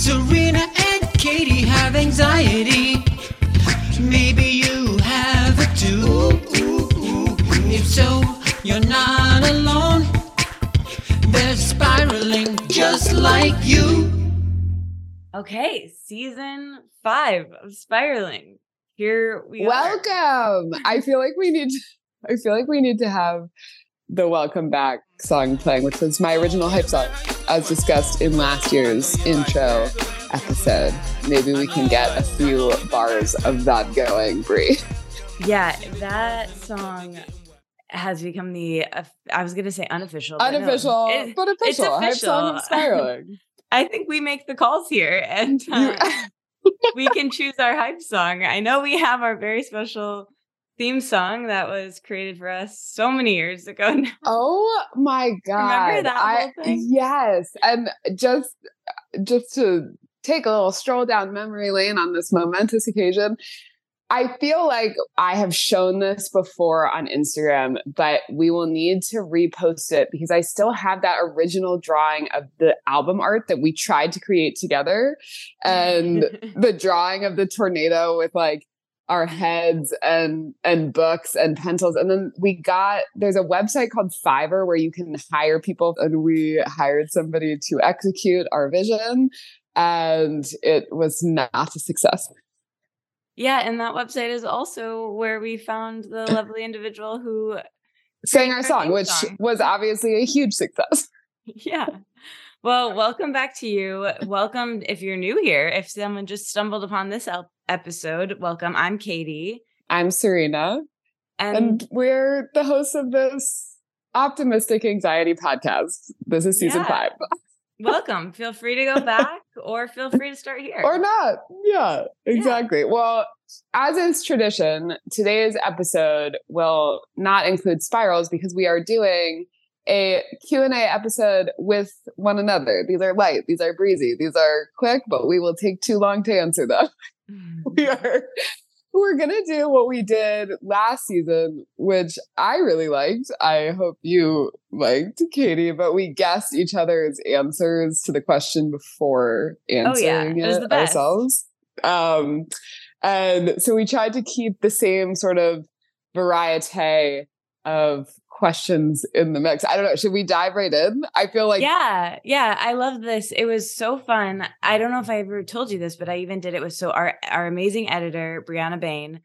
Serena and Katie have anxiety. Maybe you have it too. If so, you're not alone. They're spiraling just like you. Okay, season five of Spiraling. Here we are. Welcome. I feel like we need. To, I feel like we need to have the welcome back song playing, which was my original hype song, as discussed in last year's intro episode. Maybe we can get a few bars of that going, Brie. Yeah, that song has become the uh, I was gonna say unofficial, but no, Unofficial, it- but it's official. Hype song of spiraling. I think we make the calls here, and uh, we can choose our hype song. I know we have our very special theme song that was created for us so many years ago. now. Oh my god! Remember that I- whole thing? Yes, and just just to take a little stroll down memory lane on this momentous occasion. I feel like I have shown this before on Instagram, but we will need to repost it because I still have that original drawing of the album art that we tried to create together. And the drawing of the tornado with like our heads and and books and pencils and then we got there's a website called fiverr where you can hire people and we hired somebody to execute our vision and it was not a success yeah, and that website is also where we found the lovely individual who sang our song which song. was obviously a huge success Yeah. Well, welcome back to you. Welcome if you're new here. If someone just stumbled upon this episode, welcome. I'm Katie. i'm serena And, and we're the hosts of this optimistic anxiety podcast this is season Yeah. five welcome. Feel free to go back or feel free to start here. or not. Yeah, exactly. Well, as is tradition, today's episode will not include spirals because we are doing a Q&A episode with one another. These are light, these are breezy, these are quick, but we will take too long to answer them. We are we're going to do what we did last season, which I really liked. I hope you liked, Katie, but we guessed each other's answers to the question before answering Oh, it it ourselves. Um, and so we tried to keep the same sort of variety of questions in the mix. I don't know. Should we dive right in? I feel like yeah, yeah, I love this. It was so fun. I don't know if I ever told you this, but I even did it with so our our amazing editor Brianna Bain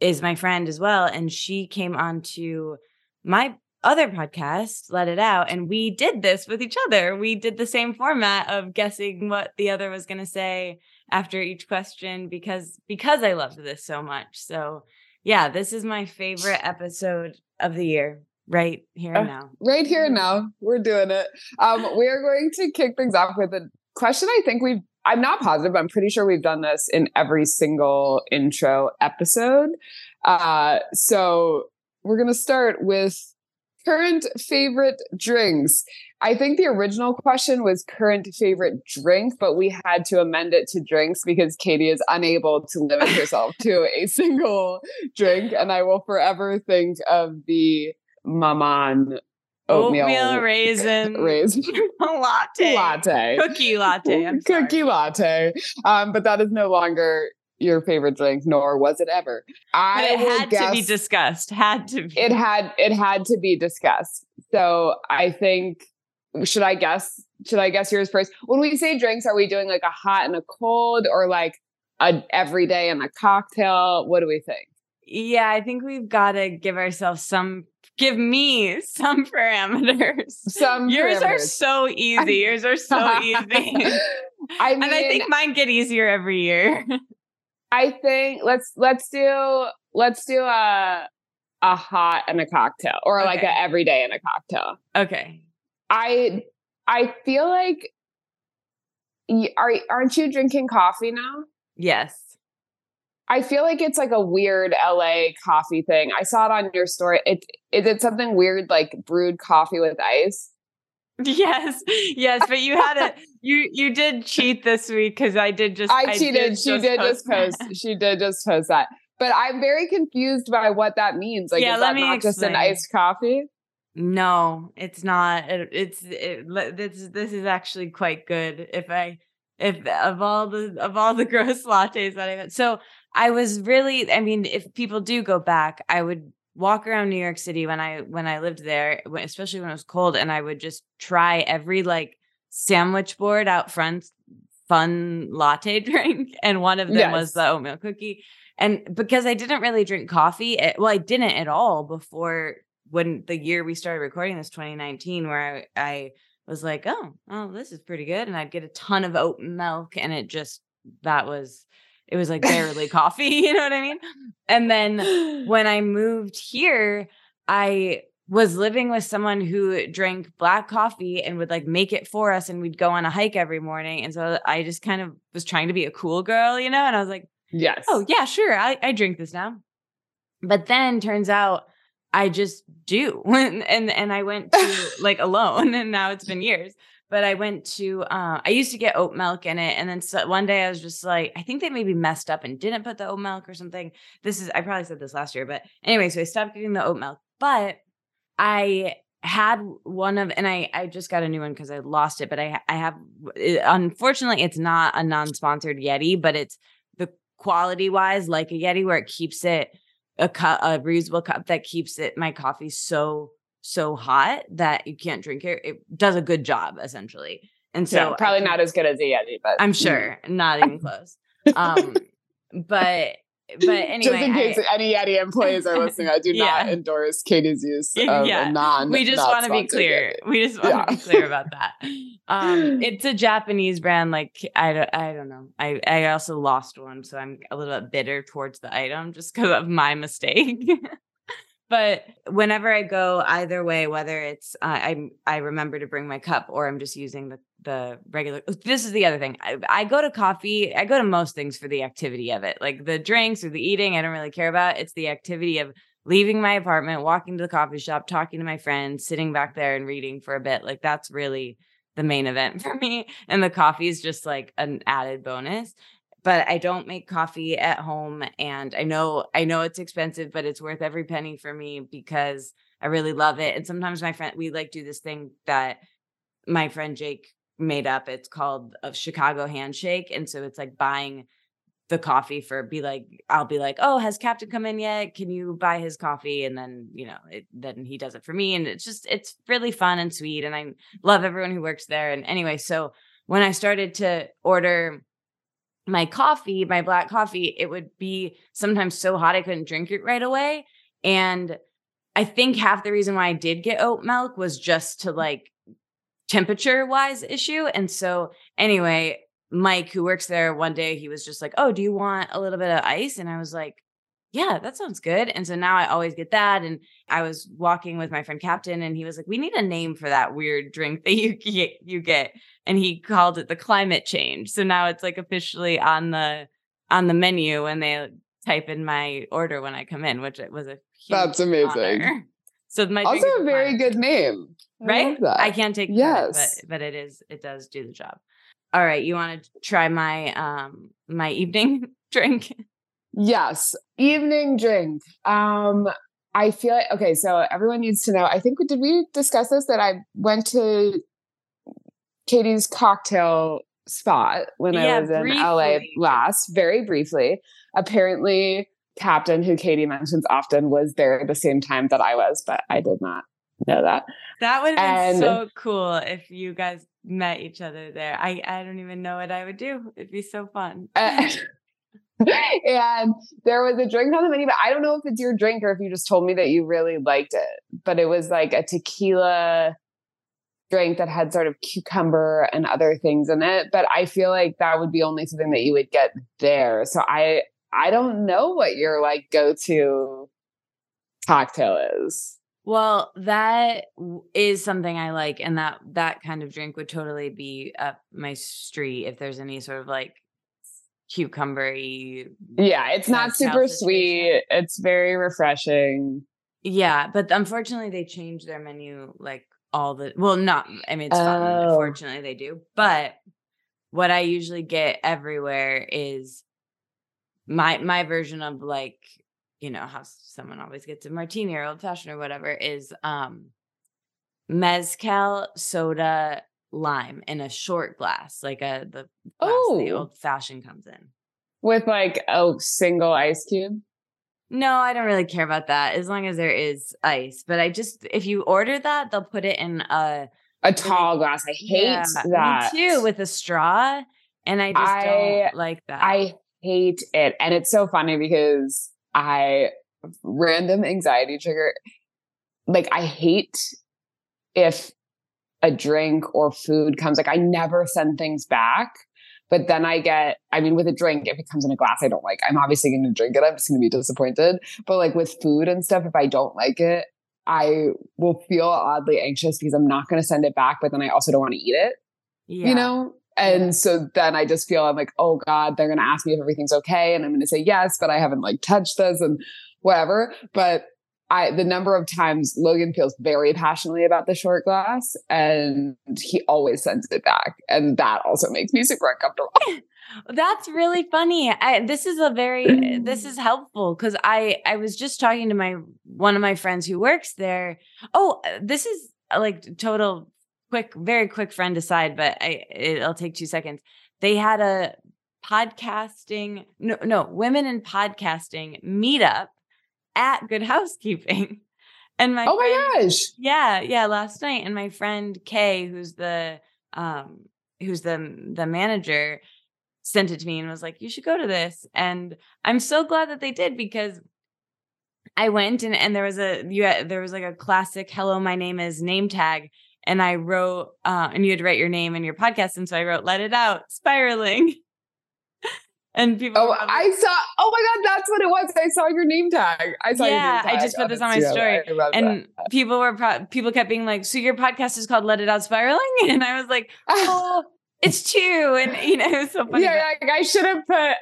is my friend as well, and she came on to my other podcast, Let It Out, and we did this with each other. We did the same format of guessing what the other was going to say after each question because because I loved this so much. So yeah, this is my favorite episode of the year, right here and Uh, now. right here and now we're doing it. Um we are going to kick things off with a question i think we've i'm not positive but i'm pretty sure we've done this in every single intro episode. Uh so we're going to start with current favorite drinks. I think the original question was current favorite drink but we had to amend it to drinks because katie is unable to limit herself to a single drink and i will forever think of the maman oatmeal, Oatmeal raisin raisin latte. latte. Cookie latte. I'm Cookie sorry. latte. Um, but that is no longer your favorite drink, nor was it ever. But I it will had to be discussed. Had to be. it had it had to be discussed. So I think should I guess should I guess yours first? When we say drinks, are we doing like a hot and a cold or like a everyday and a cocktail? What do we think? yeah, I think we've got to give ourselves some. Give me some parameters. Some Yours are so easy. Yours are so easy. I mean, and I think mine get easier every year. I think let's let's do let's do a a hot and a cocktail or like Okay. a everyday and a cocktail. okay. I I feel like are aren't you drinking coffee now? Yes. I feel like it's like a weird LA coffee thing. I saw it on your story. It is it something weird like brewed coffee with ice? Yes, yes, but you had a you you did cheat this week because I did just I cheated. she did just that. post. She did just post that. But I'm very confused by what that means. Like, Yeah, is let that me not just an iced coffee? No, it's not. It, it's it, this. This is actually quite good. If I if of all the of all the gross lattes that I've had. So I was really, I mean, if people do go back, I would walk around New York City when I when I lived there, especially when it was cold, and I would just try every like sandwich board out front fun latte drink and one of them yes. was the oatmeal cookie and because i didn't really drink coffee it, well i didn't at all before when the year we started recording this 2019 where I, I was like oh oh this is pretty good and i'd get a ton of oat milk and it just that was it was like barely coffee you know what i mean? And then when i moved here i was living with someone who drank black coffee and would like make it for us and we'd go on a hike every morning and so i just kind of was trying to be a cool girl you know? And i was like oh, yes. oh yeah sure i, I drink this now. But then turns out i just do and and i went to like alone and now it's been years but i went to uh, i used to get oat milk in it and then so one day i was just like i think they maybe messed up and didn't put the oat milk or something. This is i probably said this last year but anyway so i stopped getting the oat milk but I had one of and I I just got a new one because I lost it, but I I have it, unfortunately it's not a non-sponsored Yeti, but it's the quality wise like a Yeti where it keeps it a cup a reusable cup that keeps it my coffee so so hot that you can't drink it. It does a good job essentially. And so yeah, probably not as good as a Yeti, but I'm sure not even close. Um but but anyway, just in case I, any Yeti employees are listening, I do yeah. not endorse Katie's use of yeah. non. We just want to be clear. Yeti. We just want yeah. to be clear about that. Um, it's a Japanese brand. Like I don't, I don't know. I I also lost one, so I'm a little bit bitter towards the item just because of my mistake. But whenever I go either way, whether it's uh, I I remember to bring my cup or I'm just using the the regular. This is the other thing. I, I go to coffee. I go to most things for the activity of it, like the drinks or the eating. I don't really care about. It's the activity of leaving my apartment, walking to the coffee shop, talking to my friends, sitting back there and reading for a bit. Like that's really the main event for me. And the coffee is just like an added bonus but I don't make coffee at home and I know I know it's expensive but it's worth every penny for me because I really love it and sometimes my friend we like do this thing that my friend Jake made up it's called a Chicago handshake and so it's like buying the coffee for be like I'll be like oh has captain come in yet? Can you buy his coffee? And then you know it, then he does it for me and it's just it's really fun and sweet and I love everyone who works there and anyway so when I started to order my coffee, my black coffee, it would be sometimes so hot I couldn't drink it right away. And I think half the reason why I did get oat milk was just to mm. like temperature wise issue. And so, anyway, Mike, who works there, one day he was just like, Oh, do you want a little bit of ice? And I was like, yeah, that sounds good. And so now I always get that. And I was walking with my friend Captain, and he was like, "We need a name for that weird drink that you get." You get, and he called it the climate change. So now it's like officially on the on the menu when they type in my order when I come in, which it was a that's amazing. Honor. So my also a very good name, right? I, can't take yes, but but it is it does do the job. All right, you want to try my um my evening drink? Yes, evening drink. Um, I feel like okay. So everyone needs to know. I think did we discuss this that I went to Katie's cocktail spot when yeah, I was in briefly. LA last, very briefly. Apparently, Captain, who Katie mentions often, was there at the same time that I was, but I did not know that. That would have been so cool if you guys met each other there. I I don't even know what I would do. It'd be so fun. Uh, and there was a drink on the menu, but I don't know if it's your drink or if you just told me that you really liked it. But it was like a tequila drink that had sort of cucumber and other things in it. But I feel like that would be only something that you would get there. So I I don't know what your like go to cocktail is. Well, that is something I like, and that that kind of drink would totally be up my street if there's any sort of like cucumbery. Yeah, it's not super sweet. It's very refreshing. Yeah, but unfortunately they change their menu like all the well, not I mean it's oh. fun. Unfortunately they do. But what I usually get everywhere is my my version of like, you know, how someone always gets a martini or old fashioned or whatever is um mezcal soda lime in a short glass, like a the glass the Oh. old fashioned comes in. With like a single ice cube. No, I don't really care about that as long as there is ice. But I just if you order that, they'll put it in a A tall glass. I hate Yeah, that. Me too, with a straw. And I just I- don't like that. I hate it. And it's so funny because I random anxiety trigger. Like I hate if a drink or food comes, like I never send things back. But then I get, I mean, with a drink, if it comes in a glass I don't like, I'm obviously going to drink it. I'm just going to be disappointed. But like with food and stuff, if I don't like it, I will feel oddly anxious because I'm not going to send it back. But then I also don't want to eat it yeah. you know? And so then I just feel I'm like, oh God, they're going to ask me if everything's okay. And I'm going to say yes, but I haven't like touched this and whatever. But I, the number of times Logan feels very passionately about the short glass and he always sends it back. And that also makes me super uncomfortable. That's really funny. I, this is a very this is helpful because I I was just talking to my one of my friends who works there. Oh, this is like total quick, very quick friend aside, but I it'll take two seconds. They had a podcasting no no women in podcasting meetup at Good Housekeeping, and my oh friend- my gosh. yeah, yeah, last night and my friend Kay who's the um who's the the manager sent it to me and was like you should go to this. And I'm so glad that they did because I went and and there was a you had, there was like a classic hello my name is name tag and I wrote uh and you had to write your name and your podcast and so I wrote let it out spiraling and people Oh, probably- I saw. Oh my God, that's what it was. I saw your name tag. I saw your Yeah, I just put oh, this on my story, and people were pro- people kept being like, "So your podcast is called Let It Out Spiraling," and I was like, "Oh, it's two," and you know, it was so funny. yeah, like, I should have put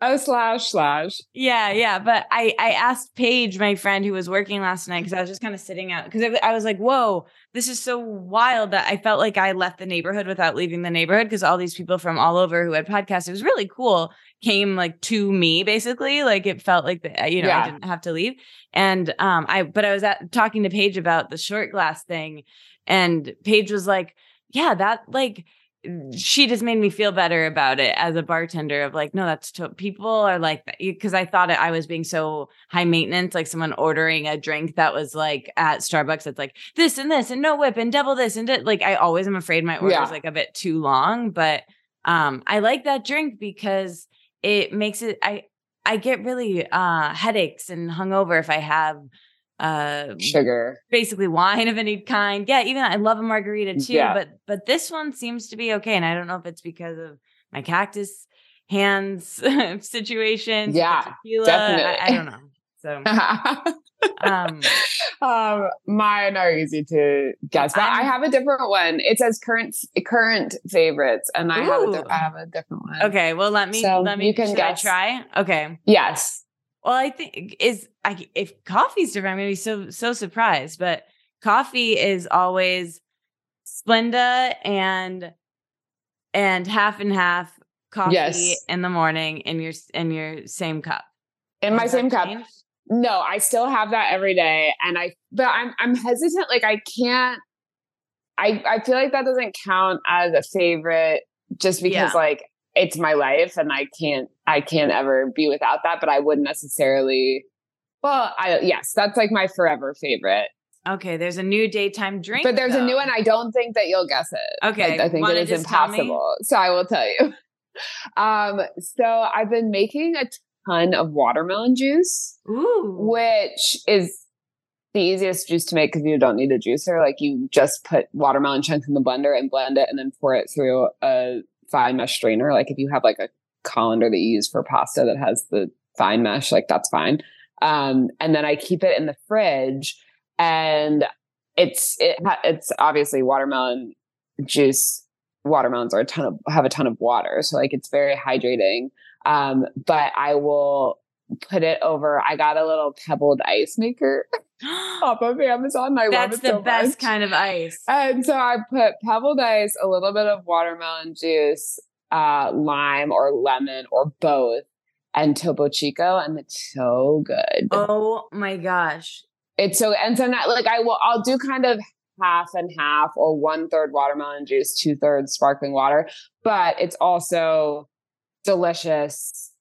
a slash slash. yeah, yeah. But I I asked Paige, my friend who was working last night, because I was just kind of sitting out because I, I was like, "Whoa, this is so wild that I felt like I left the neighborhood without leaving the neighborhood because all these people from all over who had podcasts, it was really cool." Came like to me basically, like it felt like the, you know I didn't have to leave, and um I but I was at talking to Paige about the short glass thing, and Paige was like, "Yeah, that like." She just made me feel better about it as a bartender of like no that's to- people are like because i thought i was being so high maintenance like someone ordering a drink that was like at starbucks it's like this and this and no whip and double this and like i always am afraid my order Yeah. is like a bit too long but um i like that drink because it makes it i i get really uh headaches and hungover if i have uh Sugar. basically wine of any kind. Yeah, even I love a margarita too, Yeah. but but this one seems to be okay. And I don't know if it's because of my cactus hands situation. Yeah, tequila, I, I don't know. So um um, mine are easy to guess, but I I'm- have a different one. It says current current favorites, and I have a. I have a different one. okay, well let me So let me you can guess. I try? Okay. Yes. Well, I think is I if coffee's different, I'm gonna be so so surprised. But coffee is always Splenda and and half and half coffee Yes. in the morning in your in your same cup. In my same cup. No, I still have that every day, and I but I'm I'm hesitant. Like I can't. I I feel like that doesn't count as a favorite, just because Yeah. like it's my life, and I can't I can't ever be without that. But I wouldn't necessarily. Well, I yes, that's like my forever favorite. Okay, there's a new daytime drink. But there's a new one. I don't think that you'll guess it. Okay, I, I think it is just tell me? impossible. So I will tell you. Um, so I've been making a ton of watermelon juice, Ooh. which is the easiest juice to make because you don't need a juicer. Like you just put watermelon chunks in the blender and blend it, and then pour it through a fine mesh strainer. Like if you have like a colander that you use for pasta that has the fine mesh, like that's fine. Um, and then I keep it in the fridge, and it's it it's obviously watermelon juice. Watermelons are a ton of have a ton of water, so like it's very hydrating. Um, but I will put it over. I got a little pebbled ice maker off of Amazon. I love That's it the so best much. kind of ice. And so I put pebbled ice, a little bit of watermelon juice, uh, lime or lemon or both, and Topo Chico, and it's so good. oh my gosh. It's so and so not like I will I'll do kind of half and half or one third watermelon juice, two thirds sparkling water. But it's also delicious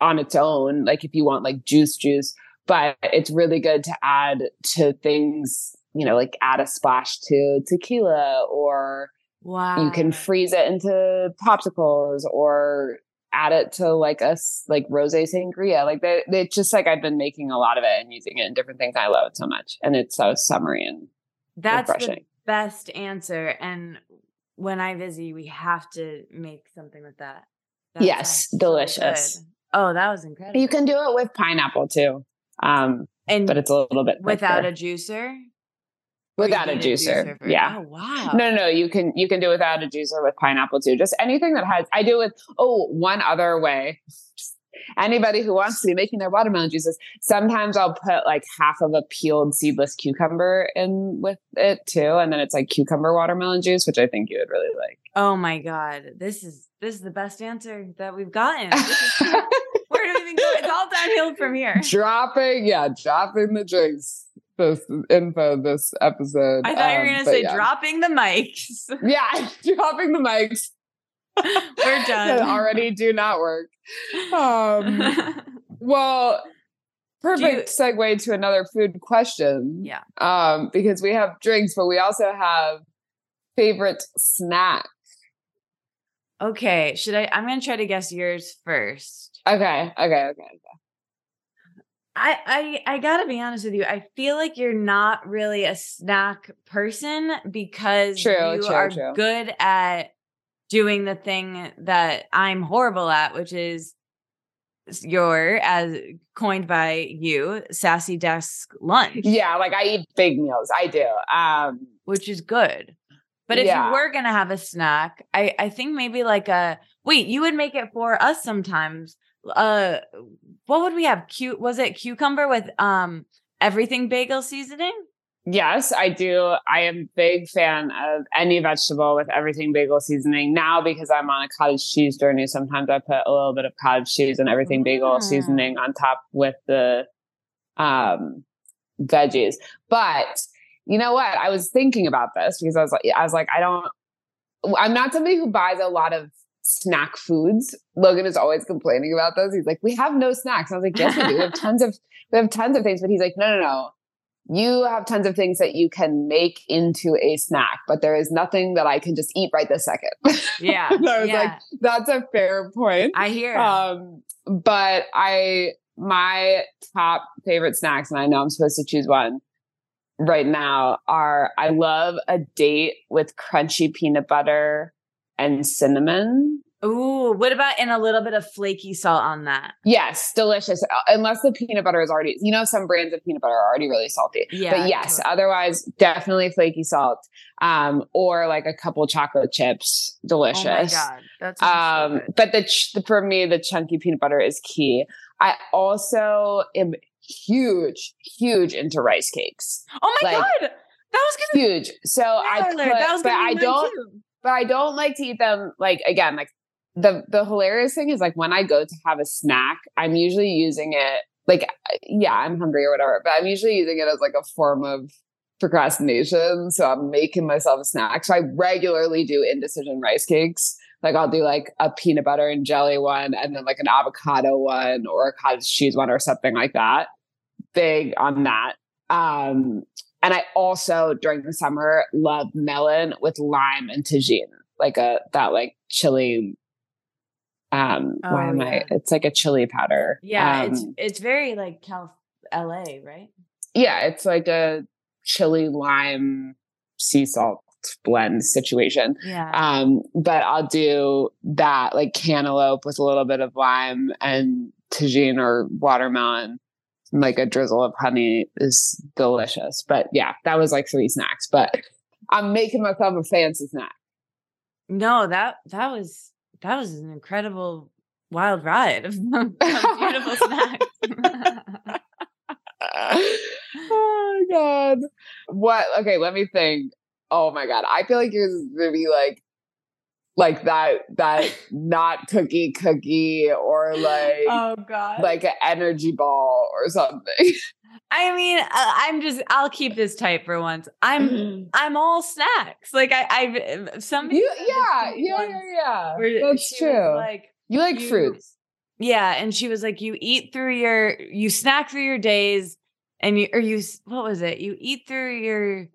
on its own. Like if you want like juice juice, but it's really good to add to things, you know, like add a splash to tequila or Wow. you can freeze it into popsicles or add it to like a s- like rose sangria. Like they, it's just like I've been making a lot of it and using it in different things. I love it so much, and it's so summery and That's the refreshing. best answer. And when I visit, we have to make something with that. That Yes, so delicious. Oh, that was incredible. you can do it with pineapple too. Um, and but it's a little bit without a juicer. Without a need juicer. yeah. Oh wow. No, no, no. You can you can do without a juicer with pineapple too. Just anything that has. I do it with. Oh, one other way. Anybody who wants to be making their watermelon juices, sometimes I'll put like half of a peeled seedless cucumber in with it too, and then it's like cucumber watermelon juice, which I think you would really like. Oh my god. This is this is the best answer that we've gotten. Where do we even go? It's all downhill from here. dropping, yeah, dropping the drinks. This info, this episode. I thought you were Um, gonna say yeah. dropping the mics. Yeah, dropping the mics. We're done. already do not work. Um, well, perfect segue to another food question. yeah. Um, because we have drinks, but we also have favorite snack. Okay. Should I? I'm gonna try to guess yours first. Okay. Okay, okay, okay. I, I I gotta be honest with you. I feel like you're not really a snack person because True, you true, are true. good at doing the thing that I'm horrible at, which is your as coined by you sassy desk lunch. Yeah, like I eat big meals. I do. Um, which is good. But if Yeah. you were gonna have a snack, I I think maybe like a wait, you would make it for us sometimes. Uh, what would we have? Cute was it cucumber with um everything bagel seasoning? yes, I do. I am big fan of any vegetable with everything bagel seasoning. Now because I'm on a cottage cheese journey, sometimes I put a little bit of cottage cheese and everything bagel Mm. seasoning on top with the um veggies. But you know what? I was thinking about this because I was like, I was like, I don't. I'm not somebody who buys a lot of snack foods. Logan is always complaining about those. He's like, we have no snacks. I was like, yes, we do. We have tons of we have tons of things. But he's like, no, no, no. You have tons of things that you can make into a snack, but there is nothing that I can just eat right this second. Yeah, I was yeah. like, that's a fair point. I hear. Um, but I my top favorite snacks, and I know I'm supposed to choose one right now, are I love a date with crunchy peanut butter and cinnamon. Ooh, what about in a little bit of flaky salt on that? Yes, delicious. Uh, Unless the peanut butter is already, you know, some brands of peanut butter are already really salty. Yeah, but yes, totally. otherwise, definitely flaky salt. Um, or like a couple chocolate chips. Delicious. Oh my god, that's so um good. but the, ch- the for me the chunky peanut butter is key i also am huge huge into rice cakes Oh my like, god, that was gonna huge so i put, that was but i don't too. But i don't like to eat them like again like the the hilarious thing is like when i go to have a snack i'm usually using it like yeah i'm hungry or whatever but i'm usually using it as like a form of procrastination so i'm making myself a snack so i regularly do indecision rice cakes like I'll do like a peanut butter and jelly one and then like an avocado one or a cottage cheese one or something like that. Big on that. Um, and I also during the summer love melon with lime and Tajín, like a that like chili. Um, why Oh, am yeah. I? It's like a chili powder. Yeah, Um, it's it's very like Cal LA, right? yeah, it's like a chili lime sea salt blend situation. Yeah. Um, but I'll do that like cantaloupe with a little bit of lime and Tajín or watermelon. Like a drizzle of honey is delicious. But yeah, that was like three snacks. But I'm making myself a fancy snack. no, that that was that was an incredible wild ride of beautiful snacks. oh my god. What okay, let me think. Oh my god. I feel like yours is gonna be like like that that not cookie cookie or like oh god. like an energy ball or something. I mean, uh, I'm just I'll keep this tight for once. I'm I'm all snacks. Like I I've somebody You, said yeah, yeah, yeah, yeah. That's true. Like you like you- fruits. Yeah, and she was like, you eat through your, you snack through your days, and you, or you, what was it? You eat through your,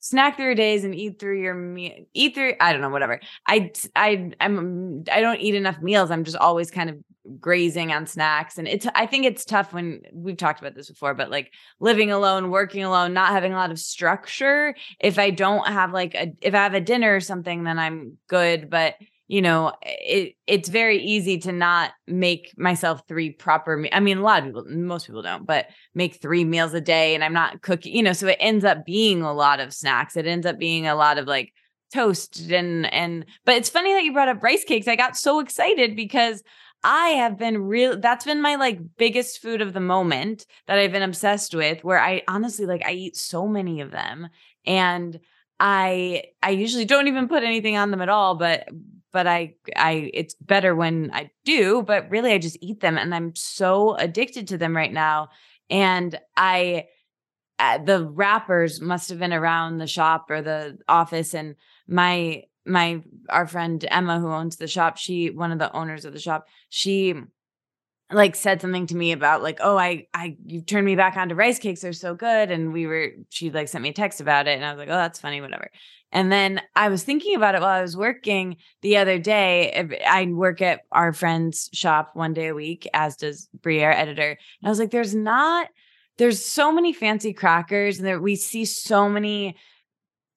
snack through your days and eat through your meal, eat through. I don't know, whatever. I, I, I'm, I don't eat enough meals. I'm just always kind of grazing on snacks, and it's. I think it's tough when we've talked about this before, but like living alone, working alone, not having a lot of structure. If I don't have like a, if I have a dinner or something, then I'm good, but you know it it's very easy to not make myself three proper me- i mean a lot of people most people don't but make three meals a day and i'm not cooking you know so it ends up being a lot of snacks. It ends up being a lot of like toast and and but it's funny that you brought up rice cakes. I got so excited because I have been real that's been my like biggest food of the moment that I've been obsessed with where I honestly like I eat so many of them and I I usually don't even put anything on them at all but but I I it's better when I do, but really I just eat them and I'm so addicted to them right now. And I uh, the wrappers must have been around the shop or the office and my my our friend Emma who owns the shop, she one of the owners of the shop, she like said something to me about like oh i i you turned me back onto rice cakes they're so good. And we were she like sent me a text about it and i was like oh that's funny whatever. And then i was thinking about it while i was working the other day i work at our friend's shop one day a week as does brie our editor and i was like there's not there's so many fancy crackers and there we see so many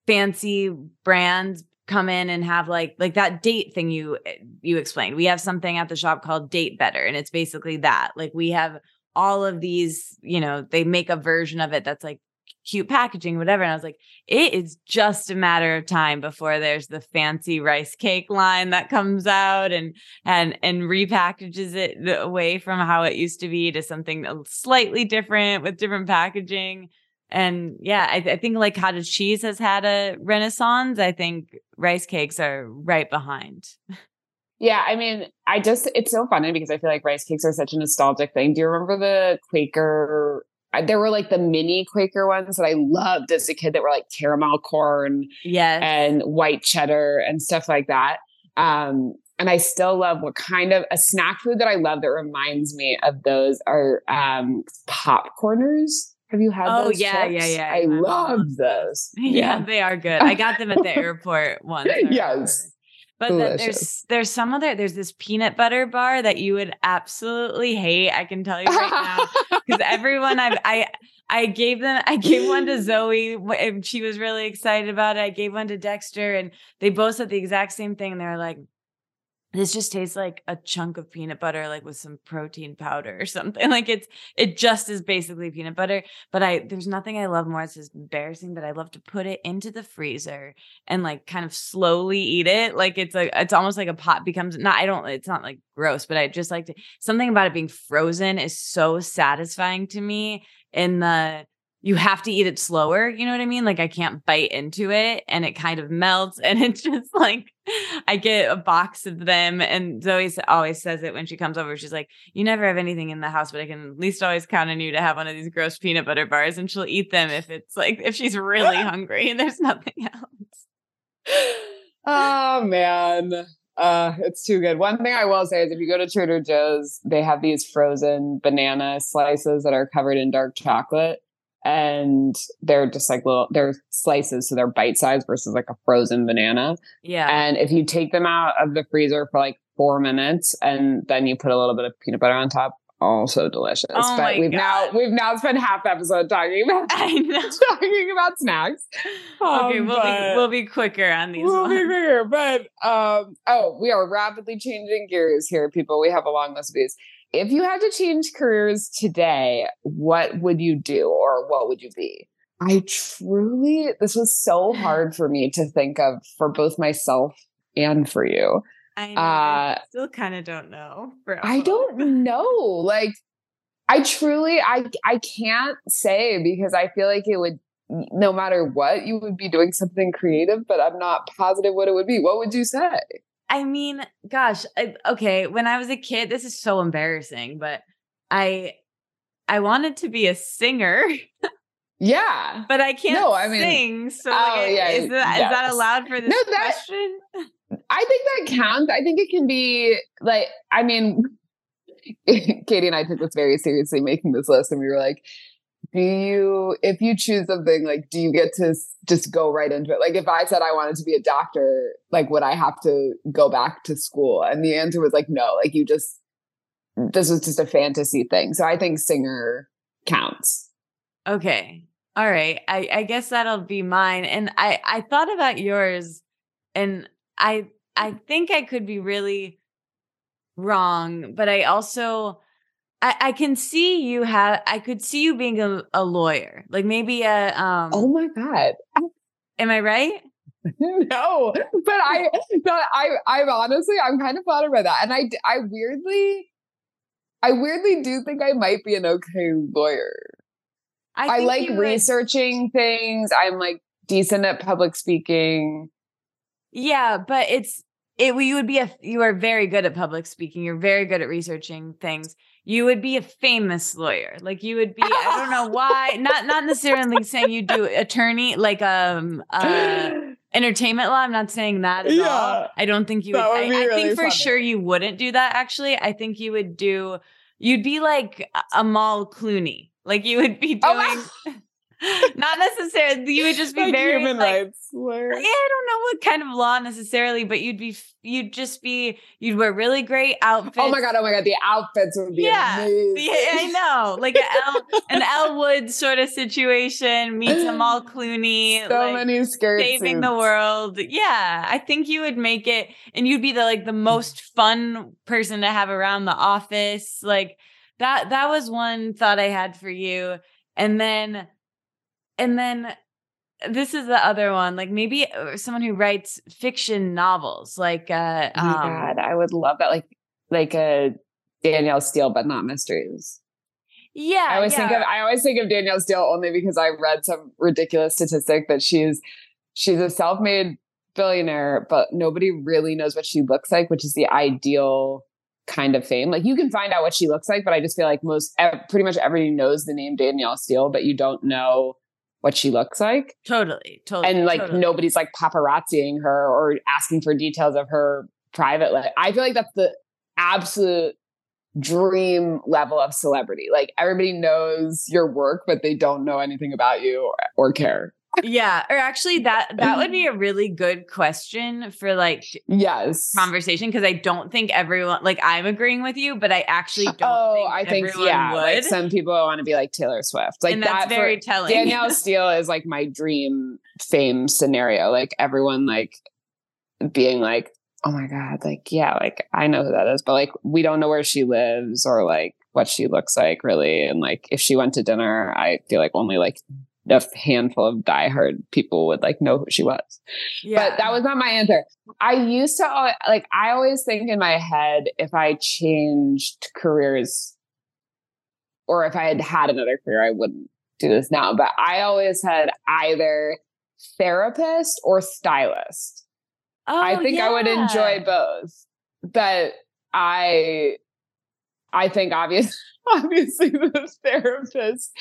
fancy brands come in and have like like that date thing you you explained. We have something at the shop called Date Better and it's basically that. Like we have all of these, you know, they make a version of it that's like cute packaging whatever and I was like it is just a matter of time before there's the fancy rice cake line that comes out and and and repackages it away from how it used to be to something slightly different with different packaging and yeah, I, I think like cottage cheese has had a renaissance. I think rice cakes are right behind. Yeah, I mean, I just it's so funny because I feel like rice cakes are such a nostalgic thing. Do you remember the Quaker? There were like the mini Quaker ones that I loved as a kid that were like caramel corn Yes. and white cheddar and stuff like that. Um, and I still love what kind of a snack food that I love that reminds me of those are um, popcorners. Have you had Oh, those? yeah, yeah, yeah. I mom love those. yeah, they are good. I got them at the airport once. Yes. But the- there's there's some other there's this peanut butter bar that you would absolutely hate. I can tell you right now because everyone I've I I gave them I gave one to Zoe and she was really excited about it. I gave one to Dexter and they both said the exact same thing. And they were like, "This just tastes like a chunk of peanut butter, like with some protein powder or something. Like it's it just is basically peanut butter." But I there's nothing I love more. It's just embarrassing, but I love to put it into the freezer and like kind of slowly eat it. Like it's like it's almost like a pot becomes not. I don't. It's not like gross, but I just like to something about it being frozen is so satisfying to me in the you have to eat it slower you know what i mean? Like i can't bite into it and it kind of melts and it's just like i get a box of them and zoe always says it when she comes over she's like you never have anything in the house but i can at least always count on you to have one of these gross peanut butter bars and she'll eat them if it's like if she's really hungry and there's nothing else. Oh man. Uh it's too good. One thing i will say is if you go to trader joe's they have these frozen banana slices that are covered in dark chocolate and they're just like little they're slices so they're bite sized versus like a frozen banana yeah and if you take them out of the freezer for like four minutes and then you put a little bit of peanut butter on top also delicious Oh my but we've now we've now spent half the episode talking about talking about snacks okay Um, we'll be we'll be quicker on these We'll be ones. bigger, but um, oh, we are rapidly changing gears here, people. We have a long list of these. If you had to change careers today, what would you do, or what would you be? I truly, this was so hard for me to think of for both myself and for you. I know. I Uh, still kind of don't know. for I don't know. Like, I truly, I, I can't say because I feel like it would, no matter what, you would be doing something creative, but I'm not positive what it would be. What would you say? I mean, gosh, I, okay. When I was a kid, this is so embarrassing, but I, I wanted to be a singer, Yeah. but I can't No, I mean- sing. So Oh, like, yeah, is, that yes. allowed for this No, that- question? I think that counts. I think it can be like, I mean, Katie and I took this very seriously making this list, and we were like, do you, if you choose something, like, do you get to just go right into it? Like, if I said I wanted to be a doctor, like, would I have to go back to school? And the answer was like, no, like, you just, this was just a fantasy thing. So I think singer counts. Okay. All right. I, I guess that'll be mine. And I, I thought about yours and I I think I could be really wrong, but I also I, I can see you have I could see you being a, a lawyer. Like maybe a um Oh my God. am I right? no, but I, but I, I'm honestly, I'm kind of flattered by that, and I, I weirdly, I weirdly do think I might be an okay lawyer. I, think like would- researching things. I'm like decent at public speaking. Yeah, but it's it you would be a you are very good at public speaking. You're very good at researching things. You would be a famous lawyer. Like you would be I don't know why. Not not necessarily saying you do attorney like um uh entertainment law. I'm not saying that at all. Yeah. I don't think you would. Would I, really think for funny. sure you wouldn't do that. Actually, I think you would do. You'd be like a- Amal Clooney. Like you would be doing. Oh, not necessarily. You would just be like very human like, rights lawyer. I don't know what kind of law necessarily, but you'd be you'd just be you'd wear really great outfits. Oh my god! Oh my god! The outfits would be Yeah. amazing. Yeah, I know, like an El, an Elle Woods sort of situation meets Amal Clooney, So like, many skirts. saving the world. Yeah, I think you would make it, and you'd be the like the most fun person to have around the office. Like that. That was one thought I had for you, and then, and then. This is the other one, like maybe uh, someone who writes fiction novels, like uh, Oh um, god! I would love that. Like, like a Danielle Steel, but not mysteries. yeah. I always yeah. think of I always think of Danielle Steel only because I read some ridiculous statistic that she's she's a self-made billionaire, but nobody really knows what she looks like, which is the ideal kind of fame. Like you can find out what she looks like, but I just feel like most pretty much everybody knows the name Danielle Steel, but you don't know what she looks like. totally, totally, And like totally. nobody's like paparazziing her or asking for details of her private life. I feel like that's the absolute dream level of celebrity. Like everybody knows your work, but they don't know anything about you or, or care. Yeah or actually that that would be a really good question for like Yes. conversation because i don't think everyone like i'm agreeing with you but i actually don't oh, think I think everyone yeah. would Like some people want to be like Taylor Swift. Like and that's that for- very telling Danielle Steel is like my dream fame scenario. Like everyone like being like, oh my God, like, yeah, like I know who that is, but like we don't know where she lives or like what she looks like really. And like if she went to dinner, I feel like only like a handful of diehard people would like know who she was. yeah. But that was not my answer. I used to like I always think in my head if I changed careers or if I had had another career, I wouldn't do this now. But I always had either therapist or stylist. I Oh, think I would enjoy both. But I I think obviously obviously the therapist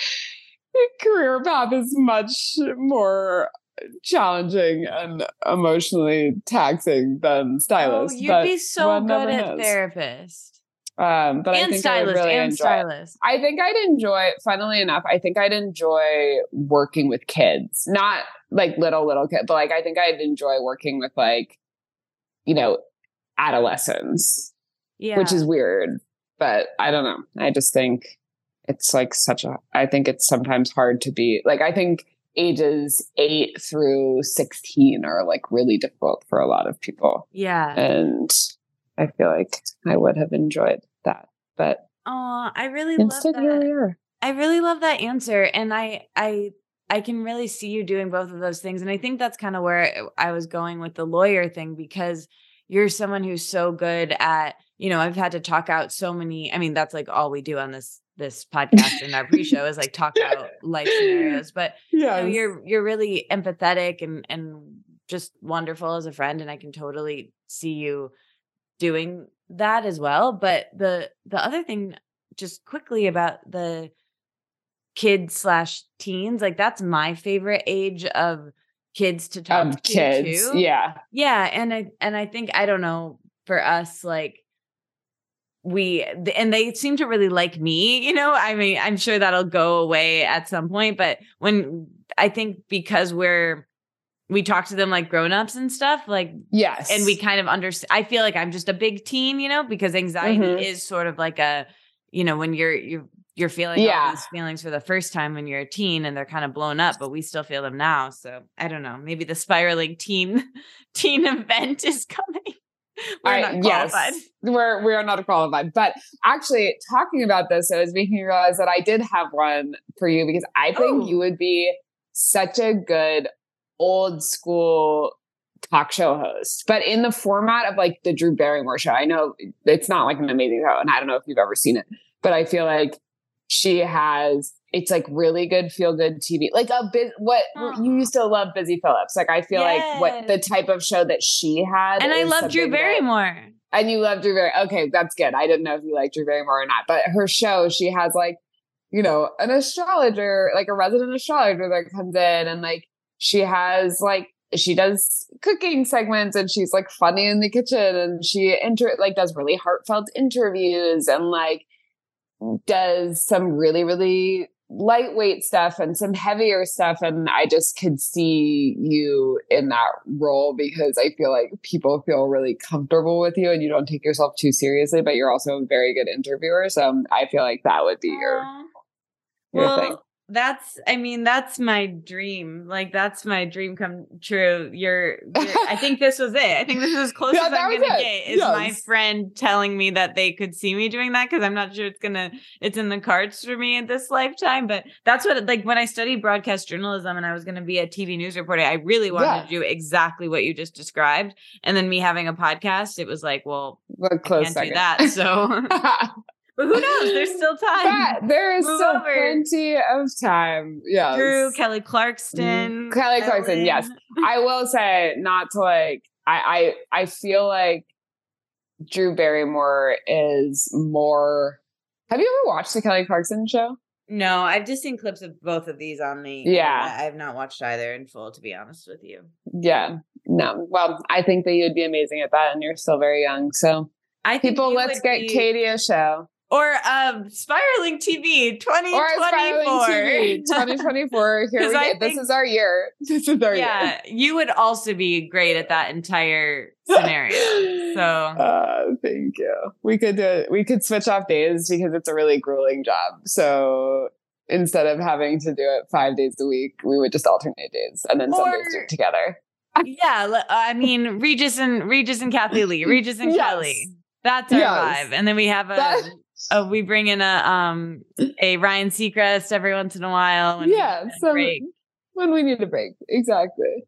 career path is much more challenging and emotionally taxing than stylist. Oh, stylist. you'd but be so good at knows. therapist Um, but I and think I would stylist really and enjoy. it. stylist. I think I'd enjoy. Funnily enough, I think I'd enjoy working with kids, not like little little kids, but like I think I'd enjoy working with like, you know, adolescents, Yeah, which is weird. But I don't know. I just think it's like such a. I think it's sometimes hard to be like. I think ages eight through sixteen are like really difficult for a lot of people, yeah. and I feel like I would have enjoyed that, but Oh, I really love instead here that. we are. I really love that answer, and I I I can really see you doing both of those things, and I think that's kind of where I was going with the lawyer thing because you're someone who's so good at you know I've had to talk out so many. I mean, that's like all we do on this this podcast and our pre-show is like talk out life scenarios, but you know, you're you're really empathetic and and just wonderful as a friend, and I can totally see you doing that as well. But the the other thing, just quickly about the kids slash teens. Like that's my favorite age of kids to talk Um, to kids. too. Yeah. Yeah, and I and I think I don't know for us like we and they seem to really like me, you know. I mean, I'm sure that'll go away at some point, but when I think because we're we talk to them like grown-ups and stuff, like Yes. and we kind of understand I feel like I'm just a big teen, you know, because anxiety Mhm. is sort of like a you know, when you're you're you're feeling all these feelings for the first time when you're a teen and they're kind of blown up, but we still feel them now. So I don't know. Maybe the spiraling teen teen event is coming. We're I- not qualified. Yes, we're we are not qualified. But actually, talking about this, it was making me realize that I did have one for you because I think Oh. you would be such a good old school talk show host, but in the format of like the Drew Barrymore show. I know it's not like an amazing show, and I don't know if you've ever seen it, but I feel like she has it's like really good feel good TV. Like a bit what Oh. you used to love Busy Phillips. Like I feel like what the type of show that she had. And I love Drew something that- Barrymore. and you love Drew Barrymore. Okay, that's good. I didn't know if you liked Drew Barrymore or not, but her show, she has like, you know, an astrologer, like a resident astrologer that comes in, and like she has like she does cooking segments, and she's like funny in the kitchen, and she inter like does really heartfelt interviews, and like does some really really lightweight stuff and some heavier stuff and i just could see you in that role because i feel like people feel really comfortable with you and you don't take yourself too seriously but you're also a very good interviewer so um, i feel like that would be your, your well, thing that's I mean, that's my dream. Like that's my dream come true. You're, you're I think this was it. I think this is as close Yeah, as I'm gonna it. get is my friend telling me that they could see me doing that because I'm not sure it's gonna it's in the cards for me in this lifetime. But that's what like when I studied broadcast journalism and I was gonna be a TV news reporter, I really wanted Yeah. to do exactly what you just described. And then me having a podcast, it was like, well, What I close can't second. do that. So but who knows? There's still time. there is Move still over. plenty of time yeah Drew, Kelly Clarkson, Mm. Kelly Clarkson, yes. I will say, not to like, I, I, I feel like Drew Barrymore is more. Have you ever watched the Kelly Clarkson show? No, I've just seen clips of both of these on the. Yeah. I've not watched either in full, to be honest with you. Yeah. No. Well, I think that you'd be amazing at that, and you're still very young. So, I think people, let's get be- Katie a show or um spiraling TV twenty or twenty TV 2024. Here we. I This is our year. This is our year. Yeah, you would also be great at that entire scenario. So uh, thank you. We could do. We could switch off days because it's a really grueling job. So instead of having to do it five days a week, we would just alternate days and then Sundays do it together. yeah, i mean Regis and Regis and Kathie Lee, Regis and Yes. Kelly. That's our Yes. vibe, and then we have a. That- Oh, we bring in a um a Ryan Seacrest every once in a while. when yeah, so when we need a break, exactly.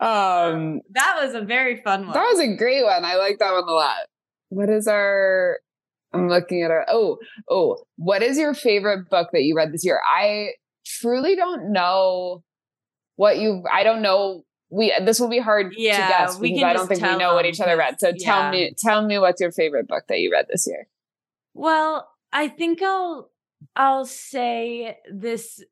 Um, That was a very fun one. that was a great one. I like that one a lot. What is our? I'm looking at our. Oh, oh. What is your favorite book that you read this year? I truly don't know what you. I don't know. We this will be hard Yeah, to guess we because can I don't think we know what each other read. So because- tell yeah. me, tell me what's your favorite book that you read this year? Well, I think I'll I'll say this.